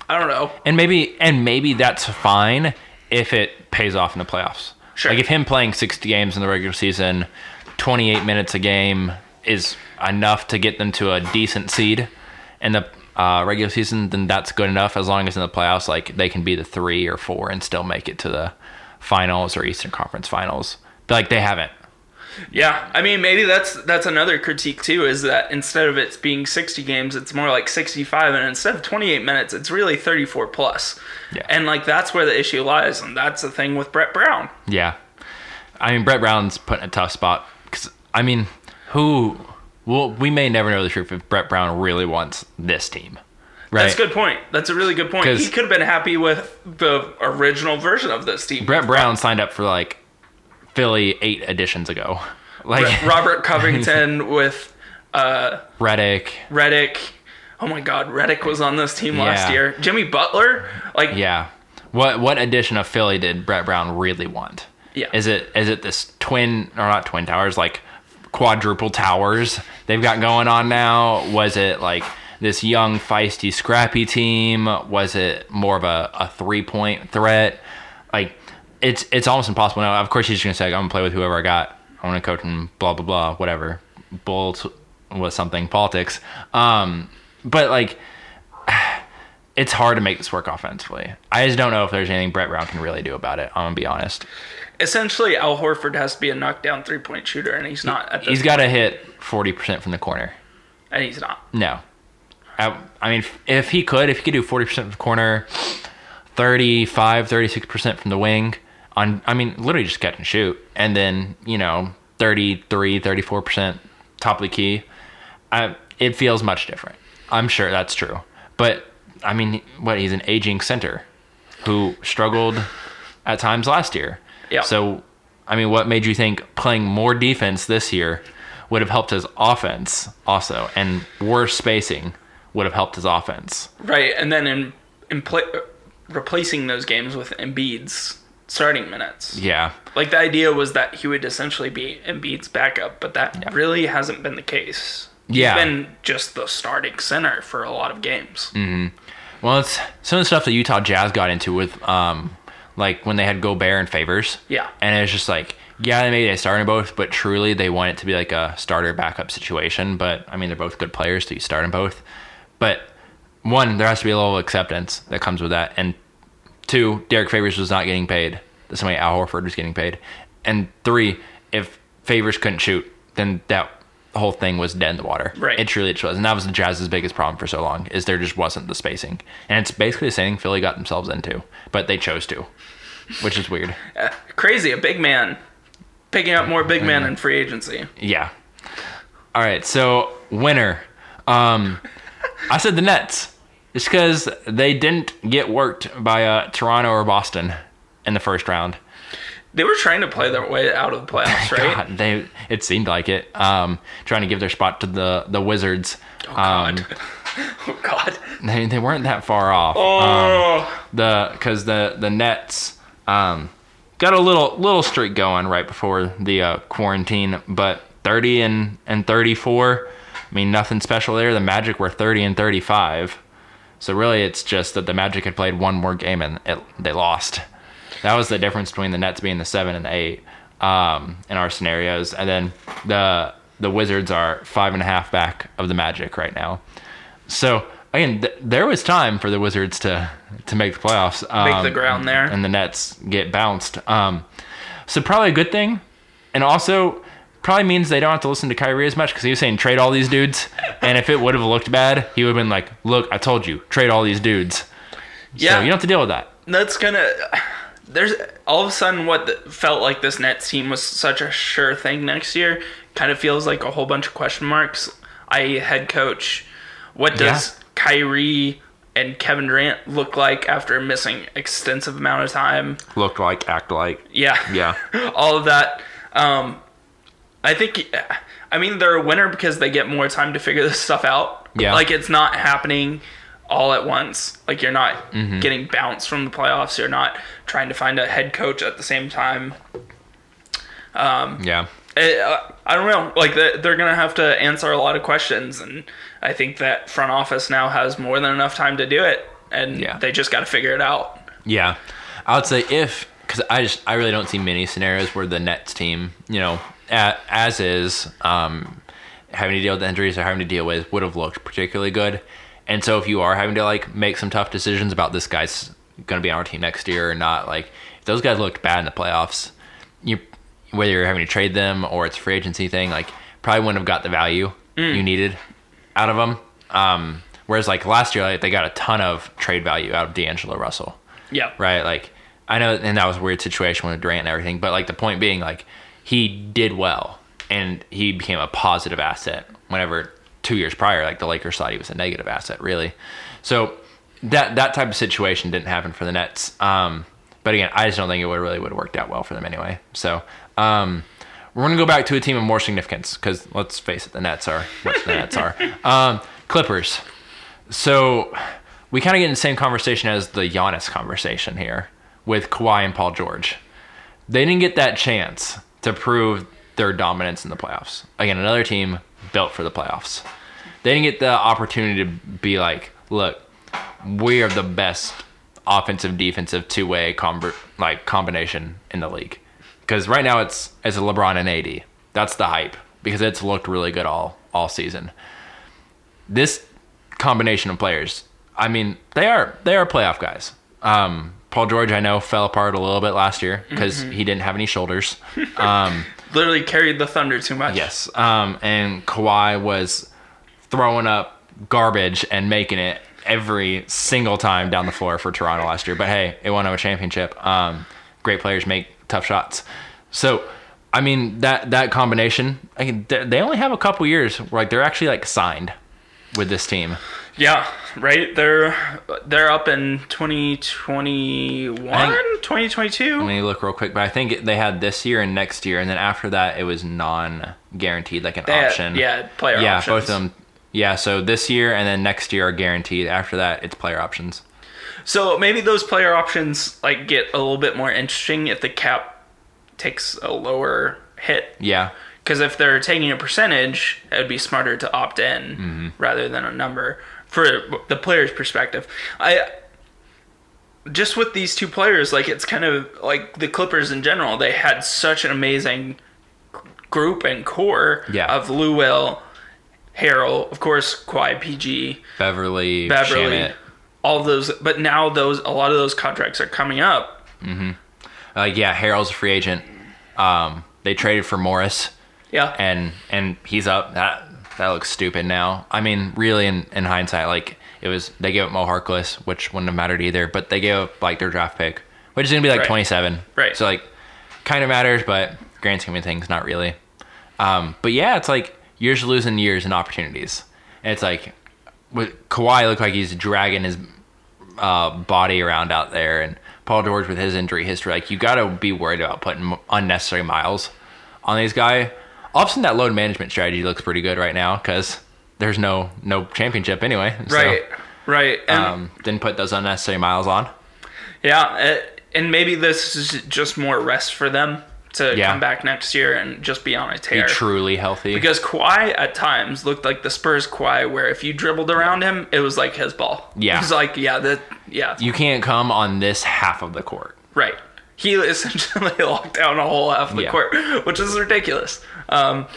I don't know. And maybe and maybe that's fine if it pays off in the playoffs. Sure. Like if him playing 60 games in the regular season, 28 minutes a game is enough to get them to a decent seed in the uh, regular season, then that's good enough. As long as in the playoffs, like they can be the three or four and still make it to the finals or Eastern Conference finals. But like they haven't. Yeah, I mean maybe that's that's another critique too is that instead of it being 60 games it's more like 65 and instead of 28 minutes it's really 34 plus. Yeah. And like that's where the issue lies and that's the thing with Brett Brown. Yeah. I mean, Brett Brown's put in a tough spot. Cause, I mean, who. Well, we may never know the truth if Brett Brown really wants this team. Right? That's a good point. That's a really good point. He could have been happy with the original version of this team. Brett Brown signed up for like Philly eight editions ago. Like Robert Covington with uh Redick. Redick. Oh my god, Redick was on this team last year. Jimmy Butler, like Yeah. What what edition of Philly did Brett Brown really want? Yeah. Is it is it this twin or not twin towers like quadruple towers they've got going on now? Was it like this young feisty scrappy team? Was it more of a, a three point threat? It's it's almost impossible now. Of course he's just gonna say I'm gonna play with whoever I got. I want to coach him. Blah blah blah. Whatever. Bull was something politics. Um, but like it's hard to make this work offensively. I just don't know if there's anything Brett Brown can really do about it. I'm gonna be honest. essentially Al Horford has to be a knockdown three point shooter and he's not He's got to hit 40% from the corner. and he's not. No. I, I mean, if he could, if he could do 40% from the corner, 35, 36% from the wing, on, I mean, literally just catch and shoot, and then, you know, 33, 34% top of the key, I, it feels much different. I'm sure that's true. But, I mean, what, he's an aging center who struggled at times last year. Yeah. So, I mean, what made you think playing more defense this year would have helped his offense also, and worse spacing would have helped his offense? Right, and then in in play, replacing those games with Embiid's starting minutes. Yeah. Like the idea was that he would essentially be Embiid's backup, but that really hasn't been the case. He's Yeah. been just the starting center for a lot of games. Well, it's some of the stuff that Utah Jazz got into with, um, like when they had Gobert and Favors. Yeah. And it's just like, yeah, they maybe they started both, but truly they want it to be like a starter backup situation. But I mean, they're both good players, so you start them both. But one, there has to be a level of acceptance that comes with that, and two, Derrick Favors was not getting paid the same way Al Horford was getting paid, and three, if Favors couldn't shoot, then that whole thing was dead in the water. Right. It truly was, and that was the Jazz's biggest problem for so long is there just wasn't the spacing, and it's basically the same thing Philly got themselves into, but they chose to, which is weird. Uh, crazy, a big man picking up more big men in free agency. Yeah. All right, so winner. Um, I said the Nets. It's because they didn't get worked by uh, Toronto or Boston in the first round. They were trying to play their way out of the playoffs, right? God, they it seemed like it. Um, trying to give their spot to the the Wizards. Oh Um, God. oh God. they, they weren't that far off. Um, Oh. the because the the Nets um, got a little little streak going right before the uh, quarantine, but thirty and and thirty four. I mean, nothing special there. The Magic were thirty and thirty five. So really, it's just that the Magic had played one more game and it, they lost. That was the difference between the Nets being the seven and the eight um, in our scenarios, and then the the Wizards are five and a half back of the Magic right now. So again, th- there was time for the Wizards to to make the playoffs, um, Make the ground there. and the Nets get bounced. Um, so probably a good thing, and also probably means they don't have to listen to Kyrie as much because he was saying trade all these dudes, and if it would have looked bad, he would have been like, "Look, I told you, trade all these dudes." Yeah. so you don't have to deal with that. That's gonna. There's all of a sudden what felt like this Nets team was such a sure thing next year. Kind of feels like a whole bunch of question marks. I head coach. What does Kyrie and Kevin Durant look like after missing extensive amount of time? Look like, act like, Yeah, yeah, all of that. Um, I think. I mean, they're a winner because they get more time to figure this stuff out. Yeah. like it's not happening all at once. Like you're not Mm-hmm. getting bounced from the playoffs. You're not trying to find a head coach at the same time. yeah. Eh, uh, I don't know. Like the, they're gonna have to answer a lot of questions, and I think that front office now has more than enough time to do it, and Yeah. they just got to figure it out. Yeah, I would say if because I just I really don't see many scenarios where the Nets team, you know, as is, um, having to deal with the injuries or having to deal with would have looked particularly good. And so if you are having to like make some tough decisions about this guy's going to be on our team next year or not, like if those guys looked bad in the playoffs, you whether you're having to trade them or it's a free agency thing, like probably wouldn't have got the value you needed out of them. Um, whereas like last year, like, they got a ton of trade value out of D'Angelo Russell Yeah, right? Like I know, and that was a weird situation with Durant and everything, but like the point being, like he did well and he became a positive asset. Whenever two years prior, like the Lakers thought he was a negative asset, really. So that that type of situation didn't happen for the Nets. Um, but again, I just don't think it would really would have worked out well for them anyway. So um, we're gonna go back to a team of more significance because let's face it, the Nets are what the Nets are. Um, Clippers. So we kind of get in the same conversation as the Giannis conversation here with Kawhi and Paul George. They didn't get that chance to prove their dominance in the playoffs. Again, another team built for the playoffs. They didn't get the opportunity to be like, look, we are the best offensive defensive two way like combination in the league. Because right now it's it's a LeBron and AD. That's the hype because it's looked really good all all season. This combination of players, I mean, they are they are playoff guys. Um, Paul George, I know, fell apart a little bit last year because he didn't have any shoulders. Um, literally carried the thunder too much. Yes. Um, and Kawhi was throwing up garbage and making it every single time down the floor for Toronto last year. But hey, it won them a championship. Um, great players make tough shots. So, I mean that that combination. I mean, they they only have a couple years where like they're actually like signed with this team. Yeah, right. They're they're up in 2021, think- 2022. Let me look real quick, but I think they had this year and next year, and then after that, it was non-guaranteed, like an They had- option. yeah, player yeah, options. both of them. Yeah, so this year and then next year are guaranteed. After that, it's player options. So maybe those player options like get a little bit more interesting if the cap takes a lower hit. Yeah, Because if they're taking a percentage, it would be smarter to opt in Mm-hmm. rather than a number for the player's perspective. I just with these two players, like it's kind of like the Clippers in general. They had such an amazing group and core Yeah. of Lou Will, Harrell, of course, Kawhi PG, Beverley, Beverley, Shamet. all those. But now those a lot of those contracts are coming up. Mm-hmm. Like yeah, Harrell's a free agent. Um, they traded for Morris, Yeah, and and he's up. That that looks stupid now. I mean, really, in, in hindsight, like it was they gave up Mo Harkless, which wouldn't have mattered either. But they gave up like their draft pick, which is gonna be like Right. twenty seven. Right. So like, kind of matters, but grand scheme of things, not really. Um, but yeah, it's like you're losing years and opportunities. And it's like with Kawhi looked like he's dragging his uh, body around out there, and Paul George with his injury history, like you got to be worried about putting unnecessary miles on these guys. All of a sudden, that load management strategy looks pretty good right now because there's no no championship anyway. So, Right. Right. And um, didn't put those unnecessary miles on. yeah, uh, and maybe this is just more rest for them to Yeah. come back next year and just be on a Be tear. truly healthy. Because Kawhi at times looked like the Spurs Kawhi, where if you dribbled around him, it was like his ball. Yeah. was like yeah, that yeah, you can't come on this half of the court. right. He essentially locked down a whole half of the Yeah. court, which is ridiculous. Um,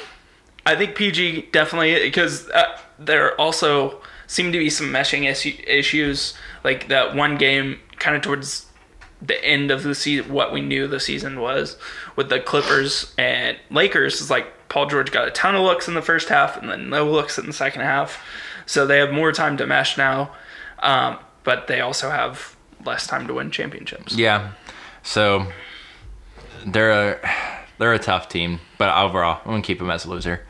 I think PG definitely because uh, there also seem to be some meshing issue, issues, like that one game kind of towards the end of the season, what we knew the season was with the Clippers and Lakers. Is like Paul George got a ton of looks in the first half and then no looks in the second half, so they have more time to mesh now, um, but they also have less time to win championships. Yeah. So they're a they're a tough team, but overall, I'm gonna keep them as a loser.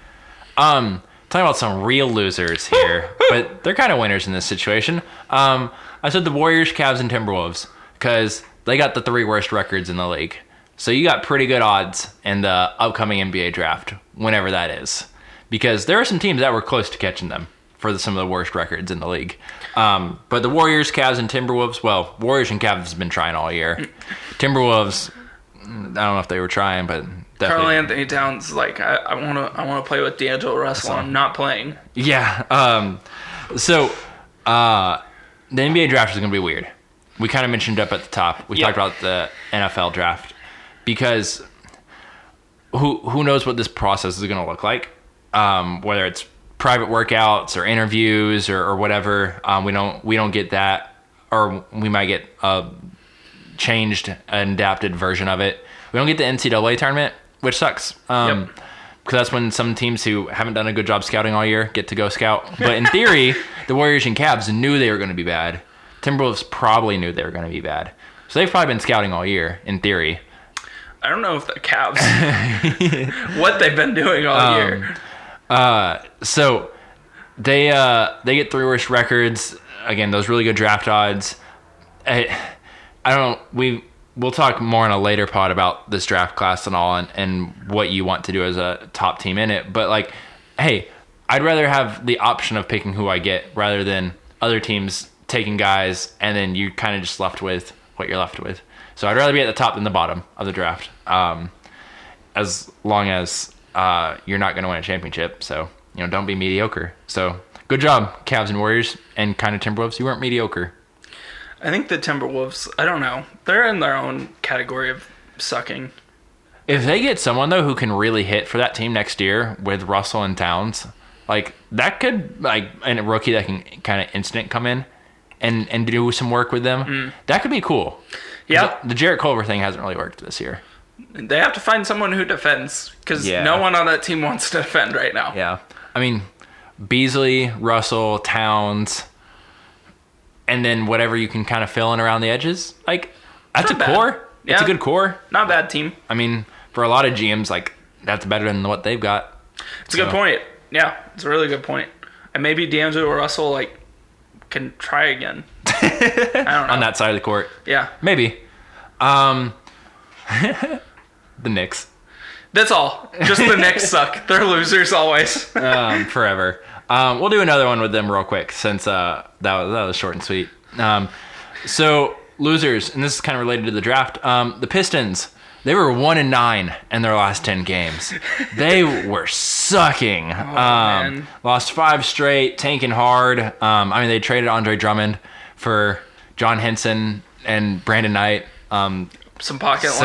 Um, talking about some real losers here, but they're kind of winners in this situation. Um, I said the Warriors, Cavs, and Timberwolves because they got the three worst records in the league. So you got pretty good odds in the upcoming NBA draft, whenever that is, because there are some teams that were close to catching them for the, some of the worst records in the league. Um, but the Warriors, Cavs, and Timberwolves, well, Warriors and Cavs have been trying all year. Timberwolves, I don't know if they were trying, but Karl. Anthony Towns like I want to I want to play with D'Angelo Russell. I'm not playing. Yeah. Um, so uh, the NBA draft is going to be weird. We kind of mentioned up at the top. We Yeah. talked about the NFL draft because who who knows what this process is going to look like? Um, whether it's private workouts or interviews or, or whatever, um, we don't we don't get that, or we might get a changed, an adapted version of it. We don't get the NCAA tournament, which sucks. Um, Yep. because that's when some teams who haven't done a good job scouting all year get to go scout. But in theory, the Warriors and Cavs knew they were going to be bad. Timberwolves probably knew they were going to be bad. So they've probably been scouting all year, in theory. I don't know if the Cavs what they've been doing all Um, year. So they uh, they get three worst records. Again, those really good draft odds. I, I don't. We we'll talk more in a later pod about this draft class and all, and, and what you want to do as a top team in it. But like, hey, I'd rather have the option of picking who I get rather than other teams taking guys, and then you kind of just left with what you're left with. So I'd rather be at the top than the bottom of the draft. Um, as long as uh, you're not going to win a championship. So, you know, don't be mediocre. So, good job, Cavs and Warriors and kind of Timberwolves. You weren't mediocre. I think the Timberwolves. I don't know. They're in their own category of sucking. If they get someone, though, who can really hit for that team next year with Russell and Towns, like, that could, like, and a rookie that can kind of instant come in and, and do some work with them, that could be cool. Yeah, The, the Jarrett Culver thing hasn't really worked this year. They have to find someone who defends because Yeah. no one on that team wants to defend right now. Yeah. I mean, Beasley, Russell, Towns, and then whatever you can kind of fill in around the edges. Like, that's a bad. core. It's a good core. Not a bad team. I mean, for a lot of GMs, like, that's better than what they've got. It's a good point. Yeah, it's a really good point. And maybe D'Angelo or Russell like can try again. I don't know. on that side of the court. Yeah, Maybe. Um, the Knicks. that's all. Just the Knicks suck. They're losers always. um, forever. Um, we'll do another one with them real quick since uh, that was that was short and sweet. Um, so losers, and this is kind of related to the draft. Um, the Pistons. They were one and nine in their last ten games. They were sucking. um, lost five straight, tanking hard. Um, I mean, they traded Andre Drummond for John Henson and Brandon Knight. Um, Some pocket line.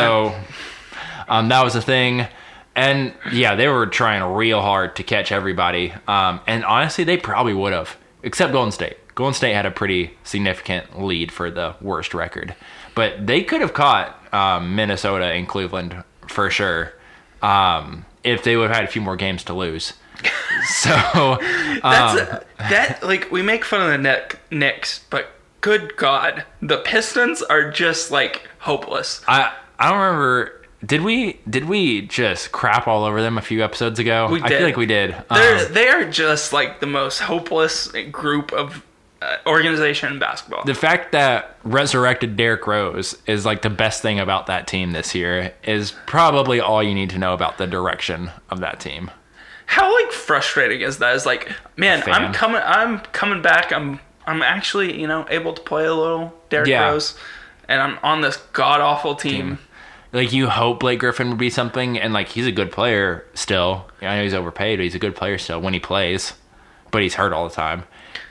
Um, that was a thing. And yeah, they were trying real hard to catch everybody. Um, and honestly, they probably would have, except Golden State. Golden State had a pretty significant lead for the worst record. But they could have caught um, Minnesota and Cleveland for sure um, if they would have had a few more games to lose. so, That's um, that like we make fun of the Nick, Knicks, but good God, the Pistons are just like hopeless. I I don't remember. Did we did we just crap all over them a few episodes ago? We I feel like we did. They're Um, they are just like the most hopeless group of uh, organization in basketball. the fact that resurrected Derrick Rose is like the best thing about that team this year is probably all you need to know about the direction of that team. How like frustrating is that? Is like, man, I'm coming, I'm coming back. I'm, I'm actually, you know, able to play a little Derrick Yeah. Rose, and I'm on this god awful team. Like you hope Blake Griffin would be something, and like he's a good player still. I know he's overpaid, but he's a good player still when he plays, but he's hurt all the time.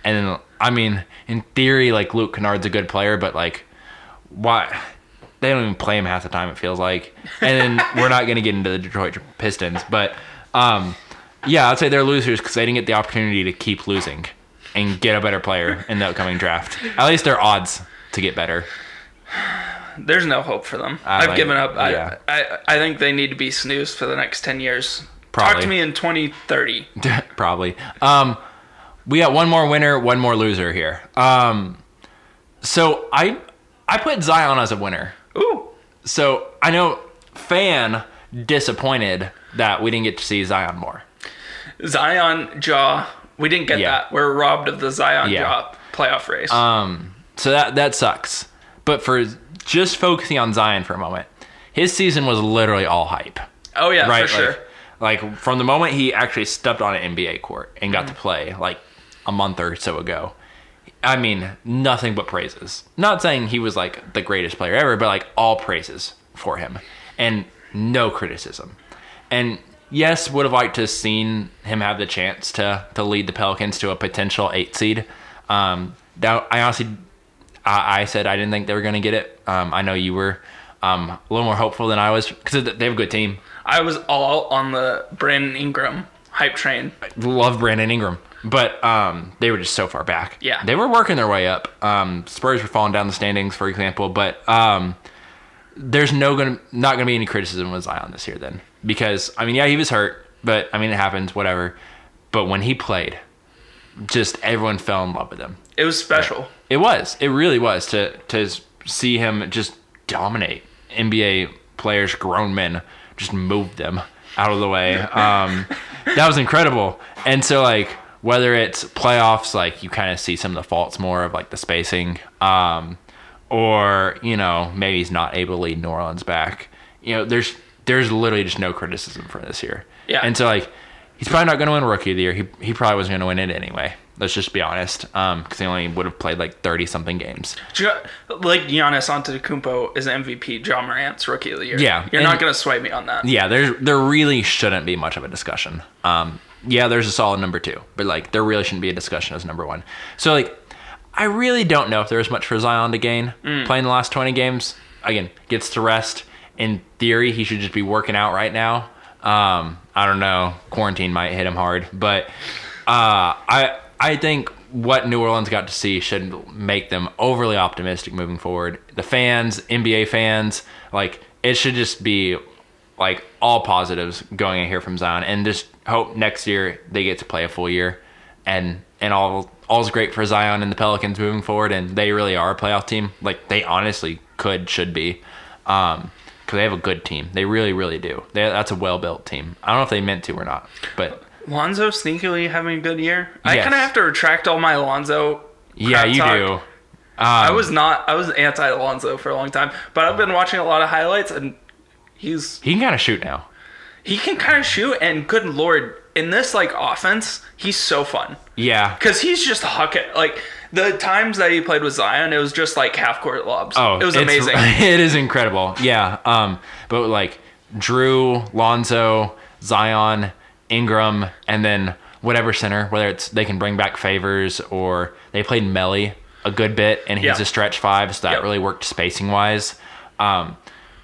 And then I mean, in theory, like Luke Kennard's a good player, but like why? They don't even play him half the time. It feels like, and then we're not going to get into the Detroit Pistons, but um, yeah, I'd say they're losers because they didn't get the opportunity to keep losing and get a better player in the upcoming draft. At least their odds to get better. There's no hope for them. I I've like- given up. I, yeah. I, I think they need to be snoozed for the next ten years. Talk to me in 2030. Probably. Um, we got one more winner, one more loser here. Um, so I I put Zion as a winner. Ooh, So I know fan disappointed that we didn't get to see Zion more. Zion Ja. We didn't get Yeah. that. We're robbed of the Zion Yeah. Ja playoff race. Um, so that that sucks. But for just focusing on Zion for a moment, his season was literally all hype. oh yeah, right? for sure. Like, like from the moment he actually stepped on an NBA court and got to play, like a month or so ago. I mean, nothing but praises. Not saying he was like the greatest player ever, but like all praises for him, and no criticism. And yes, would have liked to have seen him have the chance to to lead the Pelicans to a potential eight seed. Um, that I honestly, I, I said I didn't think they were going to get it. Um, I know you were um, a little more hopeful than I was because they have a good team. I was all on the Brandon Ingram hype train. I love Brandon Ingram, but um, they were just so far back. Yeah. they were working their way up. Um, Spurs were falling down the standings, for example, but um, there's no gonna not gonna be any criticism with Zion this year then because I mean yeah he was hurt, but I mean it happens whatever. But when he played, just everyone fell in love with him. It was special. It was. It really was to to see him just dominate NBA players, grown men, just move them out of the way. Um, that was incredible. And so like whether it's playoffs, like you kind of see some of the faults more of like the spacing, um, or you know maybe he's not able to lead New Orleans back. You know, there's there's literally just no criticism for this year. Yeah. And so like he's probably not going to win Rookie of the Year. He he probably wasn't going to win it anyway. Let's just be honest, because he only would have played like thirty something games. Like Giannis Antetokounmpo is MVP. Ja Morant's Rookie of the Year. Yeah, you're not gonna sway me on that. Yeah, there there really shouldn't be much of a discussion. Um, yeah, there's a solid number two, but like there really shouldn't be a discussion as number one. So like, I really don't know if there's much for Zion to gain playing the last twenty games. Again, gets to rest. In theory, he should just be working out right now. Um, I don't know. Quarantine might hit him hard, but uh, I I think what New Orleans got to see should make them overly optimistic moving forward. The fans, NBA fans, like it should just be like all positives going in here from Zion, and just hope next year they get to play a full year, and and all all's great for Zion and the Pelicans moving forward, and they really are a playoff team. Like they honestly could should be. Um, because they have a good team, they really, really do. They, that's a well built team. I don't know if they meant to or not, but Lonzo sneakily having a good year. I kind of have to retract all my Lonzo. yeah, you talk. do. Um, I was not. I was anti Lonzo for a long time, but I've been watching a lot of highlights, and he's He can kind of shoot now. he can kind of shoot. And good lord, in this like offense, he's so fun Yeah. because he's just hucking like the times that he played with Zion, it was just like half court lobs. Oh, it was amazing. It is incredible. Yeah. Um, but like Drew, Lonzo, Zion, Ingram, and then whatever center, whether it's they can bring back favors or they played Melli a good bit and he's Yeah. a stretch five, so that Yep. really worked spacing wise. Um,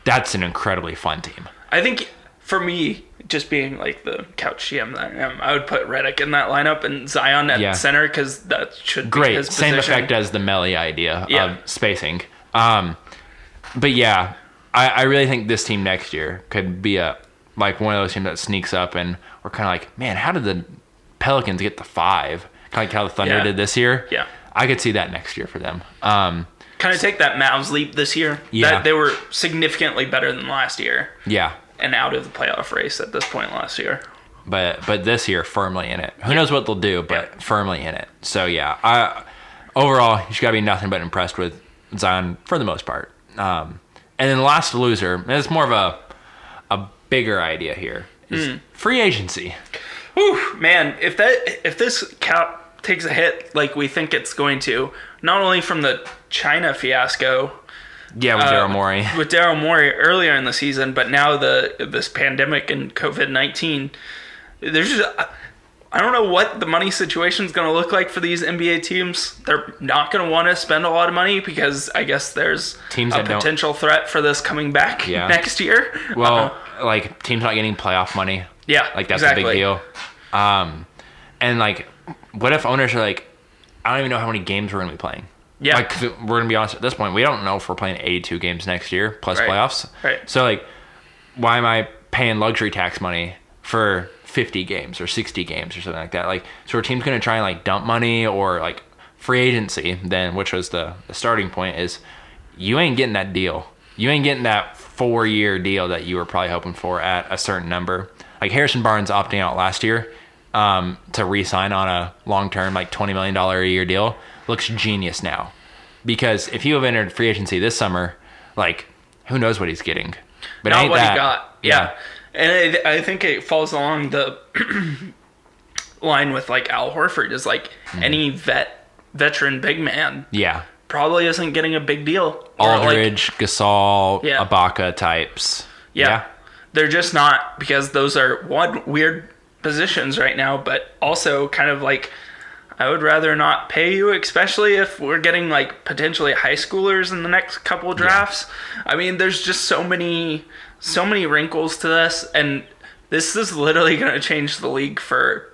that's an incredibly fun team. I think for me, just being like the couch GM that I am, I would put Redick in that lineup and Zion at Yeah. center because that should be Great. Same effect as the Melli idea Yeah. of spacing. Um, but yeah, I, I really think this team next year could be a like one of those teams that sneaks up and we're kind of like, man, how did the Pelicans get the five? Kind of like how the Thunder Yeah. did this year. Yeah. I could see that next year for them. Um, kind of take that Mavs leap this year. Yeah. That they were significantly better than last year yeah, and out of the playoff race at this point last year. but but this year firmly in it. Who knows what they'll do, but Yeah. firmly in it. So yeah, I overall, you got to be nothing but impressed with Zion for the most part. Um, and then the last loser, and it's more of a a bigger idea here, is free agency. Whew, man, if that if this cap takes a hit like we think it's going to, not only from the China fiasco Yeah, with uh, Daryl Morey. with Daryl Morey earlier in the season, but now the this pandemic and COVID nineteen, there's just I don't know what the money situation is going to look like for these NBA teams. They're not going to want to spend a lot of money because I guess there's Teams a that don't- potential threat for this coming back Yeah. next year. Well, Uh, like teams not getting playoff money. yeah, Like that's exactly. a big deal. Um, and like, what if owners are like, I don't even know how many games we're gonna be playing. Yeah. Like we're gonna be honest at this point, we don't know if we're playing 82 games next year plus Right. playoffs. Right. So like, why am I paying luxury tax money for 50 games or 60 games or something like that? Like, so our team's gonna try and like dump money or like free agency then, which was the, the starting point is you ain't getting that deal. You ain't getting that four year deal that you were probably hoping for at a certain number. Like Harrison Barnes opting out last year um, to re sign on a long term, like $20 million a year deal looks genius now. Because if you have entered free agency this summer, like who knows what he's getting? But not what that, he got. Yeah, and it, I think it falls along the line with like Al Horford is like Hmm. any vet veteran big man Yeah. Probably isn't getting a big deal. Or, like, Aldridge, Gasol, Yeah. Ibaka types. yeah, they're just not because those are one weird positions right now, but also kind of like. I would rather not pay you, especially if we're getting like potentially high schoolers in the next couple drafts. I mean, there's just so many, so many wrinkles to this, and this is literally going to change the league for.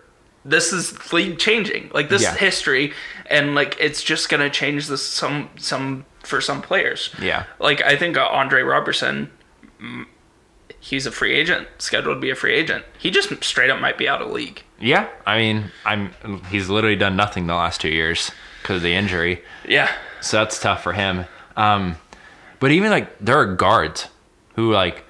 This is league changing, like this Yeah. is history, and like it's just going to change this some some for some players. Yeah. like I think uh, Andre Roberson, mm, he's a free agent, scheduled to be a free agent. He just straight up might be out of league. Yeah. I mean, I'm he's literally done nothing the last two years because of the injury. Yeah, So that's tough for him. Um, but even like there are guards who like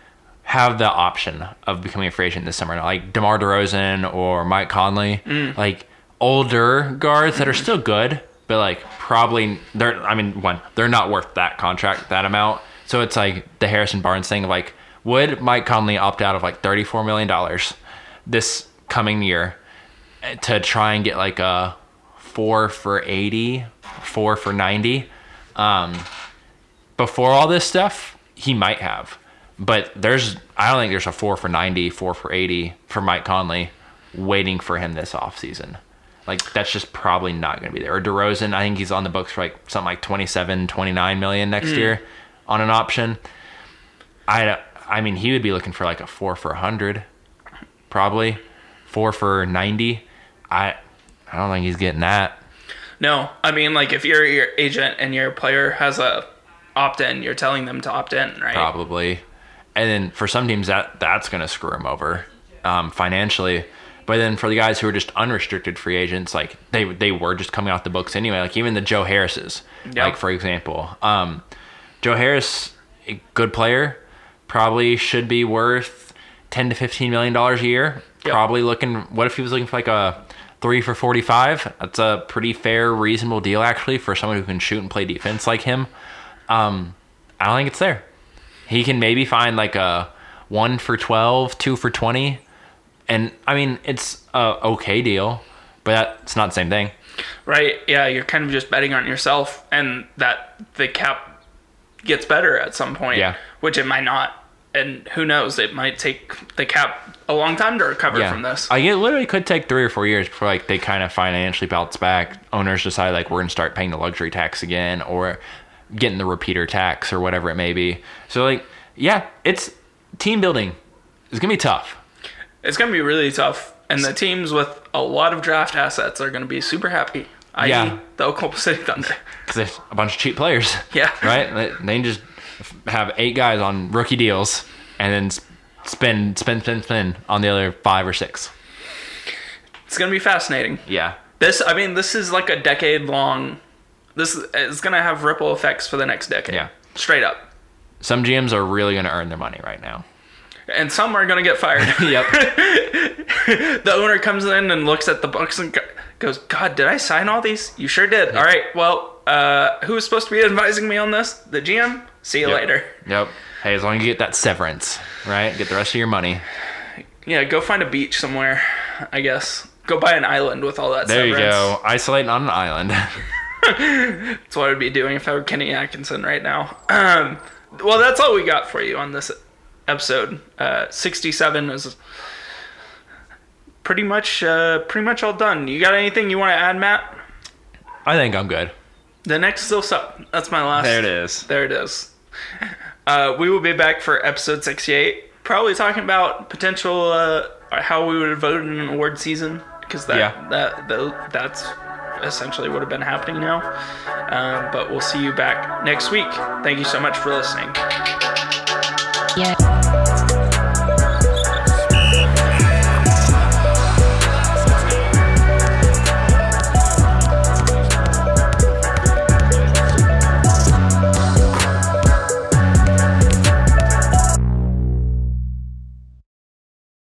have the option of becoming a free agent this summer, like DeMar DeRozan or Mike Conley, like older guards that are still good, but like probably they're. I mean, one they're not worth that contract that amount. So it's like the Harrison Barnes thing of like, would Mike Conley opt out of like thirty four million dollars this coming year eh, to try and get like a four for 80, four for 90. Um, before all this stuff, he might have. But there's, I don't think there's a four for 90, four for 80 for Mike Conley waiting for him this offseason. Like, that's just probably not going to be there. Or DeRozan, I think he's on the books for like something like 27, 29 million next mm. year on an option. I, I mean, he would be looking for like a four for 100, probably. Four for 90. I, I don't think he's getting that. No, I mean like if you're your agent and your player has a opt in, you're telling them to opt in, right? probably. And then for some teams, that that's going to screw them over um, financially. But then for the guys who are just unrestricted free agents, like they they were just coming off the books anyway. Like even the Joe Harrises, Yeah. like for example, um, Joe Harris, a good player, probably should be worth ten to fifteen million dollars a year. Yep. Probably looking. What if he was looking for like a three for forty five? That's a pretty fair, reasonable deal actually for someone who can shoot and play defense like him. Um, I don't think it's there. He can maybe find like a one for 12, two for 20. And I mean, it's a okay deal, but that's not the same thing. Right? Yeah, you're kind of just betting on yourself and that the cap gets better at some point. Yeah. Which it might not. And who knows? It might take the cap a long time to recover Yeah. from this. Like, it literally could take three or four years before like they kind of financially bounce back. Owners decide like we're gonna start paying the luxury tax again or getting the repeater tax or whatever it may be. So like, yeah, it's team building. It's gonna be tough. It's going to be really tough. And the teams with a lot of draft assets are going to be super happy. I.e., Yeah. the Oklahoma City Thunder. because there's a bunch of cheap players. Yeah. right. They, just have eight guys on rookie deals and then s- spend, spend, spend, spend on the other five or six. It's going to be fascinating. Yeah, This, I mean, this is like a decade long. This is going to have ripple effects for the next decade. Yeah. Straight up. some GMs are really going to earn their money right now. and some are going to get fired. Yep. the owner comes in and looks at the books and goes, God, did I sign all these? You sure did. All right, well, uh, who was supposed to be advising me on this? The GM? See you Yep. later. Yep. Hey, as long as you get that severance, right? Get the rest of your money. Yeah, go find a beach somewhere, I guess. Go buy an island with all that There you severance. go. Isolate on an island. That's what I'd be doing if I were Kenny Atkinson right now. Um, well, that's all we got for you on this episode. Uh, 67 is pretty much uh, pretty much all done. You got anything you want to add, Matt? I think I'm good. The next is still sup. That's my last. There it is. There it is. Uh, we will be back for episode 68. Probably talking about potential uh, how we would vote in an award season because that, Yeah. that that that's essentially what have been happening now. Um, but we'll see you back next week. Thank you so much for listening. Yeah.